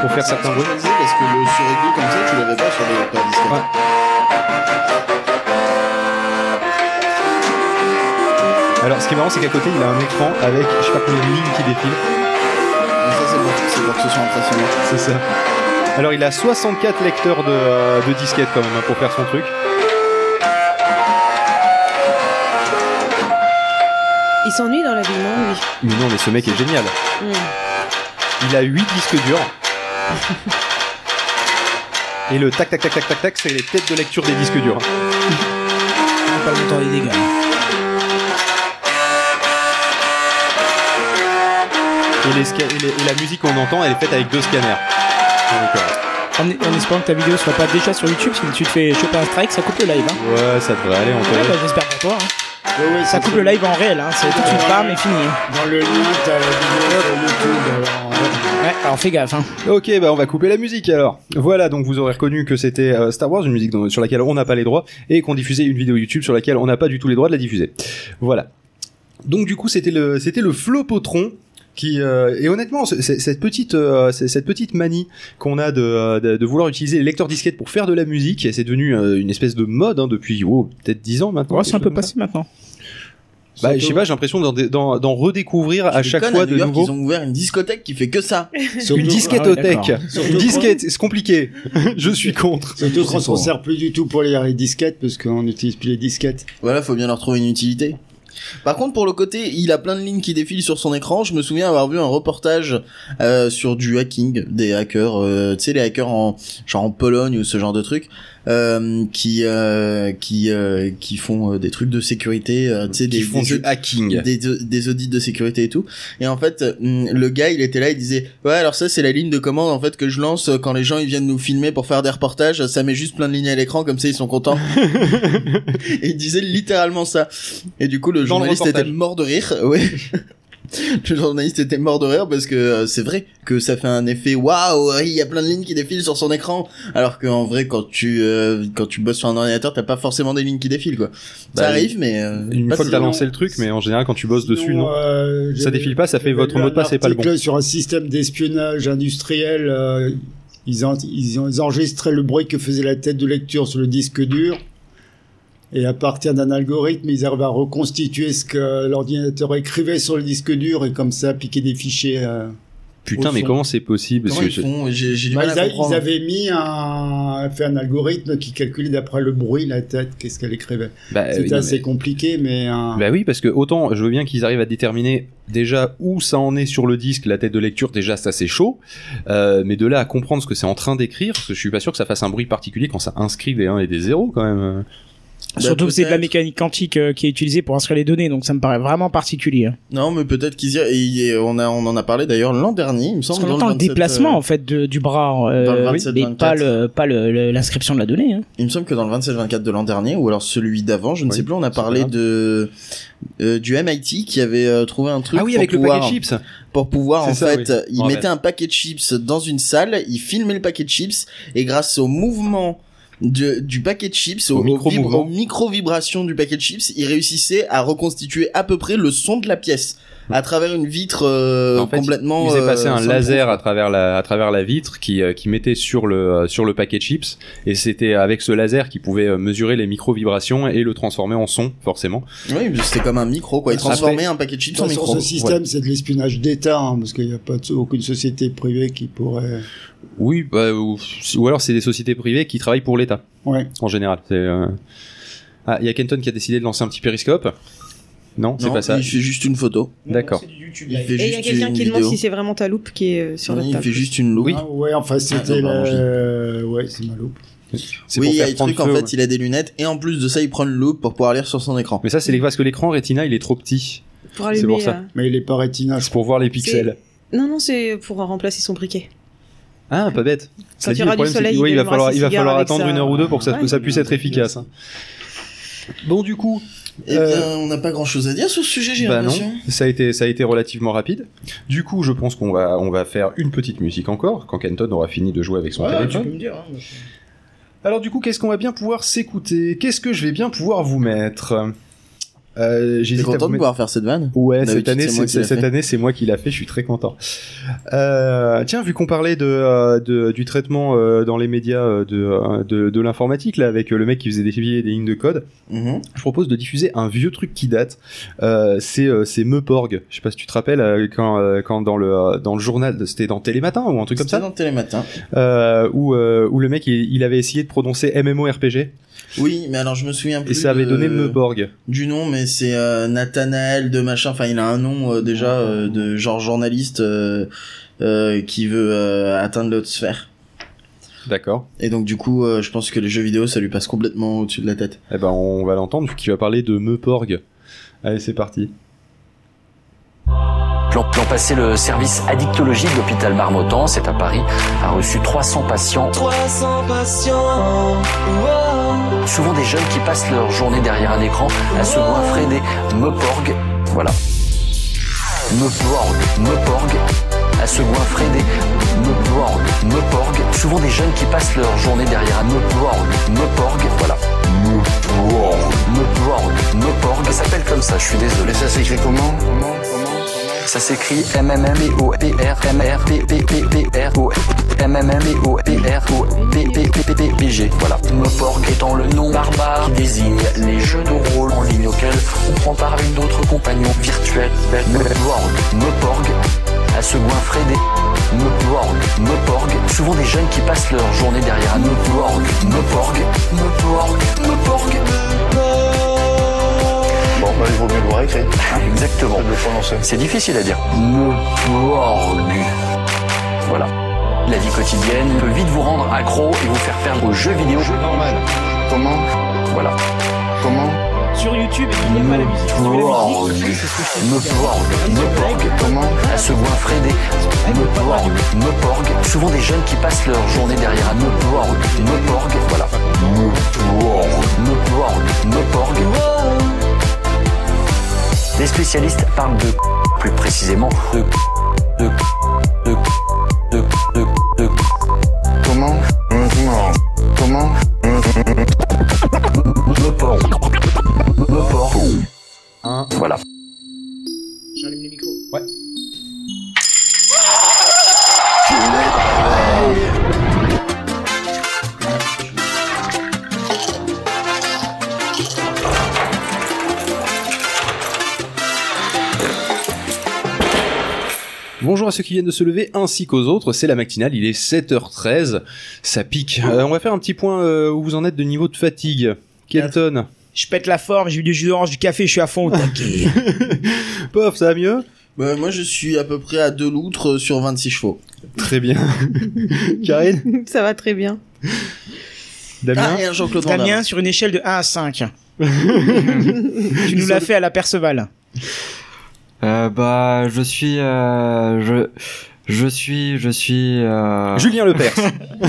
F: pour faire certains bruits.
D: Parce que le suraigu comme ça, tu l'avais pas sur disquettes.
F: Alors, ce qui est marrant, c'est qu'à côté, il a un écran avec, je sais pas combien de lignes qui défilent.
D: Ça, c'est pour, que ce soit impressionnant.
F: C'est ça. Alors, il a 64 lecteurs de, euh, de disquettes quand même hein, pour faire son truc.
L: Il s'ennuie dans la vie, non, lui
F: Mais non, mais ce mec est génial.
L: Hmm.
F: Il a 8 disques durs. Et le tac tac tac tac tac tac, c'est les têtes de lecture des disques durs.
J: Pas le montant des dégâts.
F: Et, les sca- et les- et la musique qu'on entend, elle est faite avec deux scanners. Donc, euh,
J: En, en espérant que ta vidéo soit pas déjà sur YouTube, si tu te fais choper un strike, ça coupe le live. Hein.
F: ouais, ça devrait aller en
J: Ouais,
F: théorie.
J: bah, J'espère pour toi. hein.
I: Ouais, ouais,
J: Ça coupe le live en réel, hein. c'est tout de suite bam et fini.
I: Dans le lien, t'as la vidéo sur YouTube. alors, ouais.
J: Ouais, alors fais gaffe. Hein.
F: Ok, bah on va couper la musique alors. Voilà, donc vous aurez reconnu que c'était euh, Star Wars, une musique sur laquelle on n'a pas les droits, et qu'on diffusait une vidéo YouTube sur laquelle on n'a pas du tout les droits de la diffuser. Voilà. Donc du coup, c'était le c'était le Flopotron qui euh, et honnêtement cette petite euh, cette petite manie qu'on a de, euh, de, de vouloir utiliser les lecteurs disquettes pour faire de la musique, et c'est devenu euh, une espèce de mode hein, depuis oh, peut-être 10 ans maintenant.
J: Ouais, c'est un peu passé maintenant.
F: Bah, je sais pas, j'ai l'impression d'en, redécouvrir à chaque fois
D: à
F: de
D: New York,
F: nouveau.
D: Ils ont ouvert une discothèque qui fait que ça.
I: Surtout-
F: Une
J: Ah
F: disquettothèque.
J: ouais, d'accord.
F: une disquette, c'est compliqué. je suis contre.
I: Surtout qu'on s'en sert plus du tout pour lire les disquettes parce qu'on n'utilise plus les disquettes.
D: Voilà, faut bien leur trouver une utilité. Par contre, pour le côté, il a plein de lignes qui défilent sur son écran. Je me souviens avoir vu un reportage euh, sur du hacking, des hackers, euh, tu sais, les hackers en genre en Pologne ou ce genre de trucs, euh, qui euh, qui euh, qui font euh, des trucs de sécurité, euh, tu sais, des
F: font
D: des-
F: du hacking.
D: des, des audits de sécurité et tout. Et en fait, le gars, il était là, il disait, ouais, alors ça, c'est la ligne de commande, en fait, que je lance euh, quand les gens, ils viennent nous filmer pour faire des reportages. Ça met juste plein de lignes à l'écran, comme ça, ils sont contents. et il disait littéralement ça. Et du coup, le
F: Dans
D: journaliste était mort de rire. Ouais. Le journaliste était mort de rire parce que euh, c'est vrai que ça fait un effet waouh, il y a plein de lignes qui défilent sur son écran alors qu'en vrai quand tu euh, quand tu bosses sur un ordinateur, t'as pas forcément des lignes qui défilent quoi.
F: Bah,
D: ça arrive mais euh,
F: Une fois que t'as lancé le truc, mais en général, quand tu bosses dessus, non.
I: euh,
F: Ça défile pas, ça fait votre mot de passe, c'est pas le bon.
I: sur un système d'espionnage industriel. euh, ils, en- ils, ont- ils enregistraient le bruit que faisait la tête de lecture sur le disque dur. Et à partir d'un algorithme, ils arrivaient à reconstituer ce que l'ordinateur écrivait sur le disque dur et comme ça piquer des fichiers euh,
F: Putain, mais comment c'est possible? Parce
D: Comment
F: que
D: ils
F: je-
D: font?
I: Bah, ils, a- ils avaient mis un, fait un algorithme qui calculait d'après le bruit la tête, qu'est-ce qu'elle écrivait.
F: Bah,
I: C'était
F: oui, non,
I: assez
F: mais-
I: compliqué, mais un-
F: Bah oui, parce que autant je veux bien qu'ils arrivent à déterminer déjà où ça en est sur le disque, la tête de lecture, déjà ça c'est chaud, euh, mais de là à comprendre ce que c'est en train d'écrire, parce que je suis pas sûr que ça fasse un bruit particulier quand ça inscrit des 1 et des 0 quand même.
J: Surtout que c'est de la mécanique quantique euh, qui est utilisée pour inscrire les données, donc ça me paraît vraiment particulier. hein.
D: Non, mais peut-être qu'ils y a... et il y a- on, a, on en a parlé d'ailleurs l'an dernier, il me
J: Parce
D: semble.
J: qu'on
D: dans
J: entend le
D: 27,
J: déplacement
D: euh,
J: en fait de- du bras, euh,
D: dans le 27,
J: mais
D: 24.
J: pas le pas le- le- l'inscription de la donnée. Hein.
D: Il me semble que dans le 27-24 de l'an dernier, ou alors celui d'avant, je ne
F: Oui,
D: sais plus, on a parlé de euh, du MIT qui avait euh, trouvé un truc
F: Ah oui,
D: pour
F: avec le
D: pouvoir,
F: paquet chips.
D: pour pouvoir
F: C'est
D: en
F: ça,
D: fait,
F: oui.
D: il mettait un paquet de chips dans une salle, il filmait le paquet de chips et grâce au mouvement de, du paquet de chips,
F: Au
D: aux micro-vibrations du paquet de chips, il réussissait à reconstituer à peu près le son de la pièce à travers une vitre euh,
F: En fait,
D: complètement.
F: il faisait
D: euh,
F: passer un
D: soundproof.
F: laser à travers la à travers la vitre qui euh, qui mettait sur le euh, sur le paquet de chips et c'était avec ce laser qu'il pouvait euh, mesurer les micro vibrations et le transformer en son forcément.
D: Oui, mais c'était comme un micro, quoi. Il
F: Après-
D: transformait un paquet de chips en micro.
I: ce système, c'est de l'espionnage d'État, hein, parce qu'il n'y a pas de- aucune société privée qui pourrait.
F: Oui, bah, ou, ou alors c'est des sociétés privées qui travaillent pour l'État.
I: Ouais.
F: En général, c'est euh, Ah, il y a Kenton qui a décidé de lancer un petit périscope. Non, c'est pas ça.
D: Il fait juste une photo.
F: D'accord.
D: Il fait
L: Et il y a quelqu'un qui demande si c'est vraiment ta loupe qui est euh, sur
D: Oui,
L: la
D: il fait juste une loupe.
I: Ah, ouais, enfin, c'était la-
D: je-
I: euh, ouais, c'est ma loupe.
F: C'est
D: Oui,
F: pour
D: il y a en fait, il a des lunettes, et en plus de ça, il prend une loupe pour pouvoir lire sur son écran.
F: Mais ça, c'est parce que l'écran Retina, il est trop petit.
L: Pour
F: C'est
L: allumer.
F: pour ça.
L: euh,
I: Mais il est pas rétina.
F: C'est pour voir les pixels.
L: Non, non, c'est pour remplacer son briquet.
F: Ah, pas bête. Ça
L: Quand il y aura du soleil,
F: oui,
L: il
F: va falloir, attendre une heure ou deux pour que ça,
L: Ouais.
F: que ça puisse être efficace. hein. Bon, du coup.
D: Eh bien, on n'a pas grand chose à dire sur ce sujet, j'ai
F: Bah non,
D: l'impression.
F: ça a été ça a été relativement rapide. Du coup, je pense qu'on va on va faire une petite musique encore quand Kenton aura fini de jouer avec son
J: Ouais, tu
F: téléphone.
J: peux me dire. hein,
F: Alors du coup, qu'est-ce qu'on va bien pouvoir s'écouter? Qu'est-ce que je vais bien pouvoir vous mettre? Euh,
D: content de pouvoir faire cette vanne?
F: Ouais, cette année,
D: c'est
F: cette année, c'est moi qui l'a fait. Je suis très content. Euh, tiens, vu qu'on parlait de, euh, de- du traitement euh, dans les médias euh, de, de, de l'informatique là, avec le mec qui faisait défiler des lignes de code,
D: Mhm.
F: je propose de diffuser un vieux truc qui date. Euh, c'est c'est Meuporg. Je sais pas si tu te rappelles quand quand dans le dans le journal, c'était dans Télématin ou un truc comme
D: C'était
F: ça,
D: dans Télématin.
F: euh, où où le mec il, il avait essayé de prononcer MMORPG
D: Oui, mais alors je me souviens plus.
F: et ça avait
D: de-
F: donné Meuporg.
D: Du nom, mais c'est euh, Nathanaël de machin. Enfin, il a un nom euh, déjà euh, de genre journaliste qui veut atteindre l'autre sphère.
F: D'accord.
D: Et donc du coup, je pense que les jeux vidéo, ça lui passe complètement au-dessus de la tête.
F: Eh ben on va l'entendre vu qu'il va parler de Meuporg. Allez, c'est parti.
M: L'an l'an passé, le service addictologie de l'hôpital Marmottan, c'est à Paris, a reçu 300 patients.
N: 300 patients.
M: Souvent des jeunes qui passent leur journée derrière un écran à se goinfrer des Meuporg. Voilà. Meuporg, Meuporg. À se goinfrer des Meuporg, Meuporg. Souvent des jeunes qui passent leur journée derrière un Meuporg, Meuporg. Voilà. Meuporg, Meuporg, Meuporg. Ça s'appelle comme ça, je suis désolé. ça s'écrit comment? Ça s'écrit m m m e o p r m r p p p p r o m m m e o p r o p p p p p p g voilà Meuporg étant le nom barbare qui désigne les jeux de rôle en ligne auxquels on prend part avec d'autres compagnons virtuels Meuporg Meuporg à se goinfrer des Meuporg Meuporg souvent des jeunes qui passent leur journée derrière un Meuporg Meuporg Meuporg
O: Bon, bah, il vaut mieux le voir écrit.
M: Exactement.
O: Le prononcer.
M: C'est difficile à dire. Meuporg. Voilà. La vie quotidienne peut vite vous rendre accro et vous faire perdre aux jeux vidéo.
O: Normal. Comment
M: Voilà.
O: Comment
J: Sur YouTube, il n'y a pas la musique. Fais.
M: Meuporg. Meuporg.
O: Comment
M: À se goinfrer des Meuporg. Meuporg. Souvent des jeunes qui passent leur journée derrière un Meuporg. Meuporg. Voilà. Meuporg. Meuporg. Meuporg. Les spécialistes parlent de plus précisément de de de de de de
F: Bonjour à ceux qui viennent de se lever ainsi qu'aux autres, c'est la matinale, il est 7h13, ça pique. Euh, on va faire un petit point euh, où vous en êtes de niveau de fatigue. Kelton
J: Je pète la forme, j'ai eu du jus d'orange, du café, je suis à fond au taquet.
F: Pof, ça va mieux?
D: Bah, moi, je suis à peu près à 2 loutres sur 26 chevaux.
F: Très bien. Karine?
L: Ça va très bien.
F: Damien?
D: Ah, et un Jean-Claude Van
J: Damien sur une échelle de 1 à 5. tu nous l'as fait à la Perceval.
H: Euh, bah, je suis, euh, je, je suis, je suis. Euh...
F: Julien Lepers.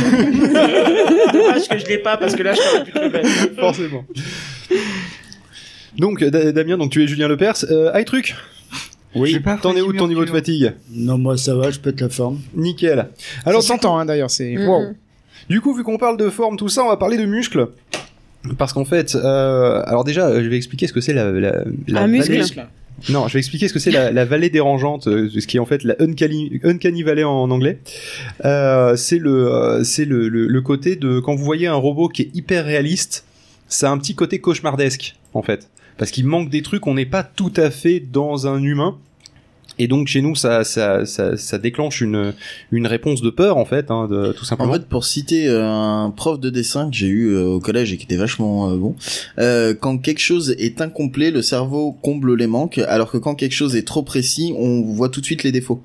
J: Dommage que je l'ai pas parce que là je t'aurais pu te le mettre.
F: Forcément. Donc, Da- Damien, donc tu es Julien Lepers. Euh, iTruc
I: Oui.
F: T'en es où de ton niveau de fatigue?
I: Non, moi ça va, je pète la forme.
F: Nickel.
J: Alors 100 ans hein, d'ailleurs, c'est
L: Mhm.
J: wow.
F: Du coup, vu qu'on parle de forme, tout ça, on va parler de muscles. Parce qu'en fait, euh, alors déjà, euh, je vais expliquer ce que c'est la, la, la
L: Un muscle.
F: vallée- Non, je vais expliquer ce que c'est la, la vallée dérangeante, euh, ce qui est en fait la Uncanny, Uncanny Valley en anglais. Euh, c'est le, euh, c'est le, le, le côté de quand vous voyez un robot qui est hyper réaliste, ça a un petit côté cauchemardesque en fait, parce qu'il manque des trucs, on n'est pas tout à fait dans un humain. Et donc chez nous, ça, ça, ça, ça déclenche une, une réponse de peur en fait, hein, de, tout simplement.
D: En fait, pour citer euh, un prof de dessin que j'ai eu euh, au collège et qui était vachement euh, bon, euh, quand quelque chose est incomplet, le cerveau comble les manques, alors que quand quelque chose est trop précis, on voit tout de suite les défauts.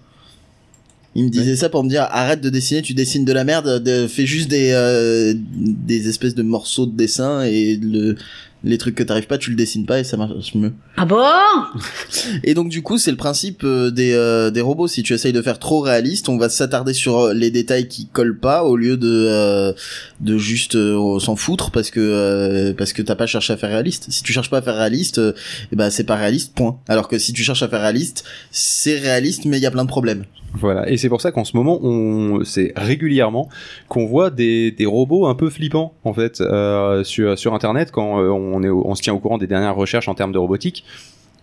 D: Il me disait ça pour me dire arrête de dessiner, tu dessines de la merde, de, fais juste des euh, des espèces de morceaux de dessin et le les trucs que t'arrives pas, tu le dessines pas et ça marche mieux.
P: Ah bon?
D: Et donc du coup, c'est le principe euh, des, euh, des robots. Si tu essayes de faire trop réaliste, on va s'attarder sur euh, les détails qui collent pas au lieu de euh, de juste euh, s'en foutre parce que euh, parce que t'as pas cherché à faire réaliste. Si tu cherches pas à faire réaliste, euh, eh ben c'est pas réaliste. Point. Alors que si tu cherches à faire réaliste, c'est réaliste, mais il y a plein de problèmes.
F: Voilà, et c'est pour ça qu'en ce moment, on, c'est régulièrement qu'on voit des, des robots un peu flippants en fait euh, sur sur internet quand euh, on est au- on se tient au courant des dernières recherches en termes de robotique.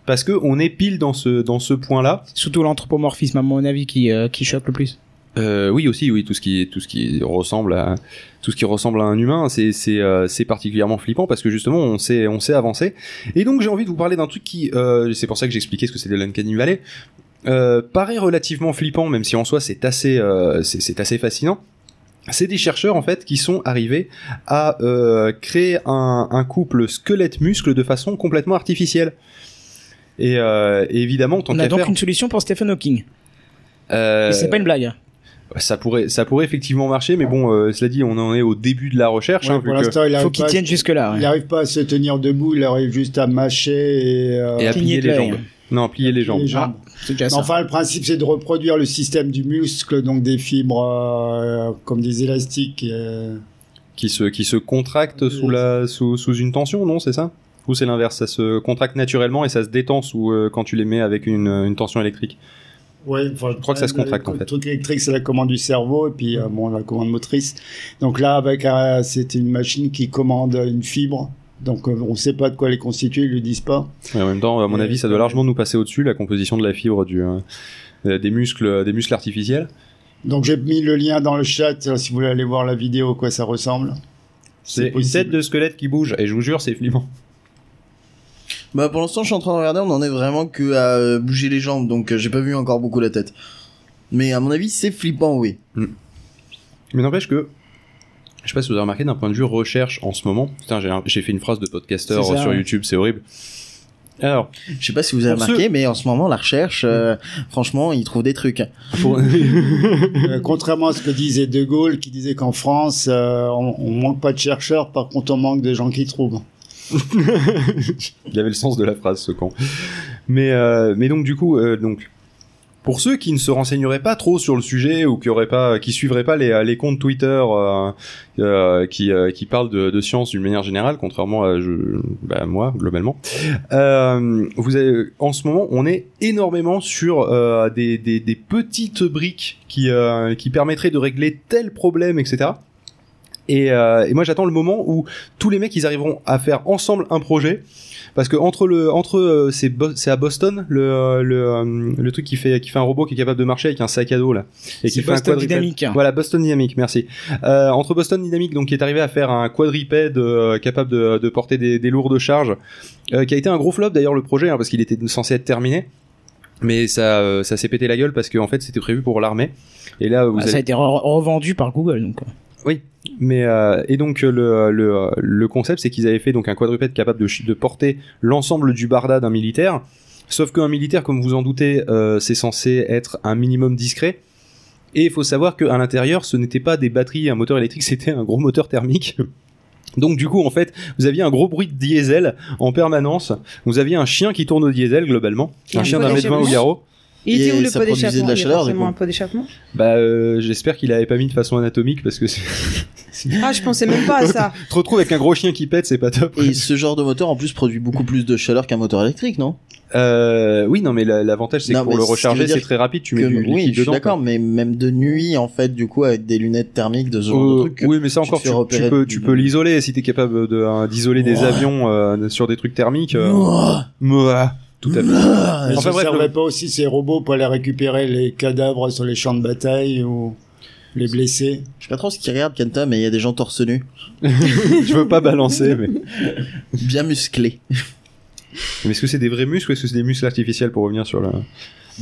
F: Parce que on est pile dans ce dans ce point-là.
J: Surtout l'anthropomorphisme à mon avis qui euh, qui choque le plus.
F: Euh, oui aussi, oui tout ce qui tout ce qui ressemble à tout ce qui ressemble à un humain, c'est c'est euh, c'est particulièrement flippant parce que justement on sait on avancer. Et donc j'ai envie de vous parler d'un truc qui c'est pour ça que j'ai expliqué ce que c'est de l'Uncanny Valley. Paraît relativement flippant, même si en soi c'est assez c'est assez fascinant. C'est des chercheurs en fait qui sont arrivés à euh, créer un, un couple squelette-muscle de façon complètement artificielle. Et, euh, et évidemment, tant
J: On a donc
F: faire,
J: une solution pour Stephen Hawking.
F: euh,
J: c'est pas une blague.
F: ça pourrait, ça pourrait effectivement marcher, mais bon, euh, cela dit, on en est au début de la recherche.
I: Ouais,
F: hein,
I: pour
F: vu que-
I: l'instant, il
J: Faut qu'il tienne jusque-là.
I: Il arrive pas à se tenir debout, il arrive juste à mâcher et, euh,
F: et à
J: cligner
F: plier les jambes. Non, plier les jambes.
I: les jambes.
J: C'est déjà
I: Mais
J: ça.
I: Enfin, le principe, c'est de reproduire le système du muscle, donc des fibres euh, comme des élastiques. euh,
F: Qui se, qui se contracte sous la, sous, sous une tension, non, c'est ça? Ou c'est l'inverse, ça se contracte naturellement et ça se détend sous, euh, quand tu les mets avec une, une tension électrique?
I: Ouais, enfin,
F: Je crois que ça se contracte, en
I: le
F: fait.
I: truc électrique, c'est la commande du cerveau, et puis euh, bon, la commande motrice. Donc là, avec c'était une machine qui commande une fibre. Donc euh, on sait pas de quoi elle est constituée, ils le disent pas.
F: Et en même temps, à mon
I: Et
F: avis, ça doit largement nous passer au-dessus, la composition de la fibre du, euh, des muscles, des muscles artificiels.
I: Donc j'ai mis le lien dans le chat euh, si vous voulez aller voir la vidéo à quoi ça ressemble.
F: C'est une tête de squelette qui bouge, et je vous jure, c'est flippant.
D: Bah pour l'instant, je suis en train de regarder, on en est vraiment que à euh, bouger les jambes, donc euh, j'ai pas vu encore beaucoup la tête. Mais à mon avis, c'est flippant, oui.
F: Mais n'empêche que, je sais pas si vous avez remarqué d'un point de vue recherche en ce moment. Putain, j'ai, fait une phrase de podcasteur sur
D: ouais.
F: YouTube, c'est horrible. Alors,
D: Je sais pas si vous avez remarqué, mais en ce moment, la recherche, euh, franchement, ils trouvent des trucs.
F: pour-
I: Euh, contrairement à ce que disait De Gaulle, qui disait qu'en France, euh, on, on manque pas de chercheurs, par contre on manque de gens qui trouvent.
F: il avait le sens de la phrase, ce con. Mais, euh, mais donc du coup, euh, donc pour ceux qui ne se renseigneraient pas trop sur le sujet ou qui auraient pas, qui suivraient pas les, les comptes Twitter euh, euh, qui, euh, qui parlent de, de science d'une manière générale, contrairement à je, bah, moi globalement, euh, vous avez, en ce moment, on est énormément sur euh, des, des, des petites briques qui, euh, qui permettraient de régler tel problème, etc. Et, euh, et moi j'attends le moment où tous les mecs ils arriveront à faire ensemble un projet parce que entre le entre euh, c'est Bo- à Boston le euh, le, euh, le truc qui fait qui fait un robot qui est capable de marcher avec un sac à dos là et qui fait
J: Boston. Dynamics.
F: Voilà Boston Dynamics, merci. Entre Boston Dynamics donc qui est arrivé à faire un quadripède capable de, de porter des, des lourdes charges, qui a été un gros flop d'ailleurs le projet hein, parce qu'il était censé être terminé. mais ça euh, ça s'est pété la gueule parce que en fait c'était prévu pour l'armée et là vous
J: Ah, Ça a
F: avez-
J: été re- revendu par Google, donc.
F: Oui, mais euh, et donc euh, le, le, le concept c'est qu'ils avaient fait donc un quadrupède capable de, porter l'ensemble du barda d'un militaire. Sauf qu'un militaire, comme vous en doutez, euh, c'est censé être un minimum discret. Et il faut savoir qu'à l'intérieur, ce n'était pas des batteries, et un moteur électrique, c'était un gros moteur thermique. Donc du coup, en fait, vous aviez un gros bruit de diesel en permanence. Vous aviez un chien qui tourne au diesel globalement, un chien d'un mètre vingt au garrot.
L: Il était où le pot
D: produisait de
L: d'échappement
D: la
L: Il y a
D: chaleur,
L: forcément un pot d'échappement
F: Bah, euh, j'espère qu'il avait pas mis de façon anatomique parce que c'est-
L: Ah, je pensais même pas à ça.
F: te retrouves avec un gros chien qui pète, c'est pas top.
D: Et ce genre de moteur en plus produit beaucoup plus de chaleur qu'un moteur électrique, non?
F: Euh, oui, non, mais la- l'avantage c'est que pour le recharger, c'est très rapide. Tu mets
D: que-
F: du
D: oui,
F: liquide
D: je suis
F: dedans.
D: d'accord, mais même de nuit en fait, du coup, avec des lunettes thermiques de ce genre
F: Euh,
D: de truc.
F: oui, mais ça
D: tu
F: encore, tu, tu peux, tu peux l'isoler si t'es capable de euh, d'isoler des avions euh, sur des trucs thermiques. euh,
D: Mouah.
F: mouah, tout à fait. Enfin
I: ça
F: bref,
I: servait
F: le-
I: pas aussi ces robots pour aller récupérer les cadavres sur les champs de bataille ou les blessés
D: Je sais pas trop ce qu'ils regardent, Kenta, mais il y a des gens torse nu,
F: je veux pas balancer, mais,
D: bien musclés.
F: Mais est-ce que c'est des vrais muscles ou est-ce que c'est des muscles artificiels pour revenir sur le.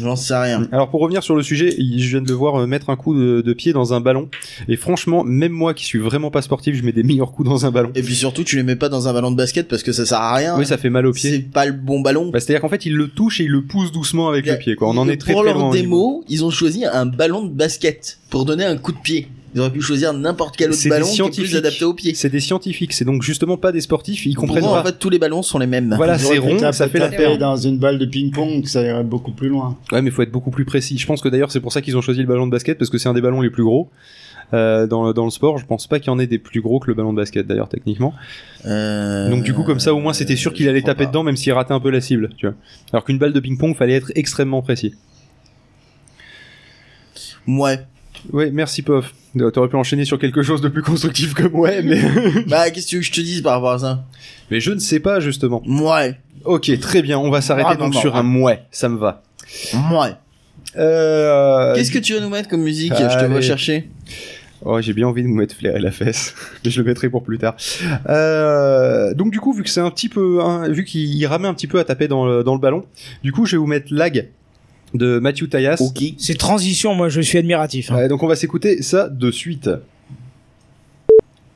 D: J'en sais rien.
F: Alors pour revenir sur le sujet, je viens de le voir euh, mettre un coup de, de pied dans un ballon. Et franchement, même moi qui suis vraiment pas sportif, je mets des meilleurs coups dans un ballon.
D: Et puis surtout, tu les mets pas dans un ballon de basket parce que ça sert à rien.
F: Oui, ça fait mal au pied.
D: C'est pas le bon ballon.
F: Bah, C'est-à-dire qu'en fait, il le touche et il le pousse doucement avec le pied. Quoi. On en est très
D: Pour
F: très
D: leur
F: loin. niveau.
D: démo, ils ont choisi un ballon de basket pour donner un coup de pied. Ils auraient pu choisir n'importe quel autre
F: C'est des
D: ballon qui est
F: scientifiques.
D: plus adapté au pied.
F: C'est des scientifiques, c'est donc justement pas des sportifs, ils comprennent pas.
D: en fait, tous les ballons sont les mêmes.
F: Voilà, c'est rond, ça fait la paire.
I: dans une balle de ping-pong, ça irait beaucoup plus loin.
F: Ouais, mais faut être beaucoup plus précis. Je pense que d'ailleurs c'est pour ça qu'ils ont choisi le ballon de basket parce que c'est un des ballons les plus gros. Euh, dans, dans le sport, je pense pas qu'il y en ait des plus gros que le ballon de basket d'ailleurs techniquement.
D: Euh,
F: Donc du coup comme ça au moins c'était sûr qu'il allait taper dedans même s'il ratait un peu la cible, tu vois. Alors qu'une balle de ping-pong fallait être extrêmement précis.
D: Ouais.
F: Ouais, merci Pof. Euh, T'aurais pu enchaîner sur quelque chose de plus constructif comme ouais, mais
D: Bah, qu'est-ce que tu veux que je te dise par rapport à ça?
F: Mais je ne sais pas justement.
D: Ouais.
F: Ok, très bien, on va s'arrêter
D: Ah,
F: donc
D: non,
F: sur un mouais, ça me va.
D: Ouais.
F: Euh...
D: Qu'est-ce que tu vas nous mettre comme musique Je te vois chercher.
F: Oh, j'ai bien envie de me mettre flairer la fesse, mais je le mettrai pour plus tard. Euh, donc du coup, vu que c'est un petit peu, hein, vu qu'il ramait un petit peu à taper dans le, dans le ballon, du coup, je vais vous mettre lag de Matthew Tayas.
D: Ok.
J: Ces transitions, moi, je suis admiratif. hein.
F: Ouais, donc on va s'écouter ça de suite.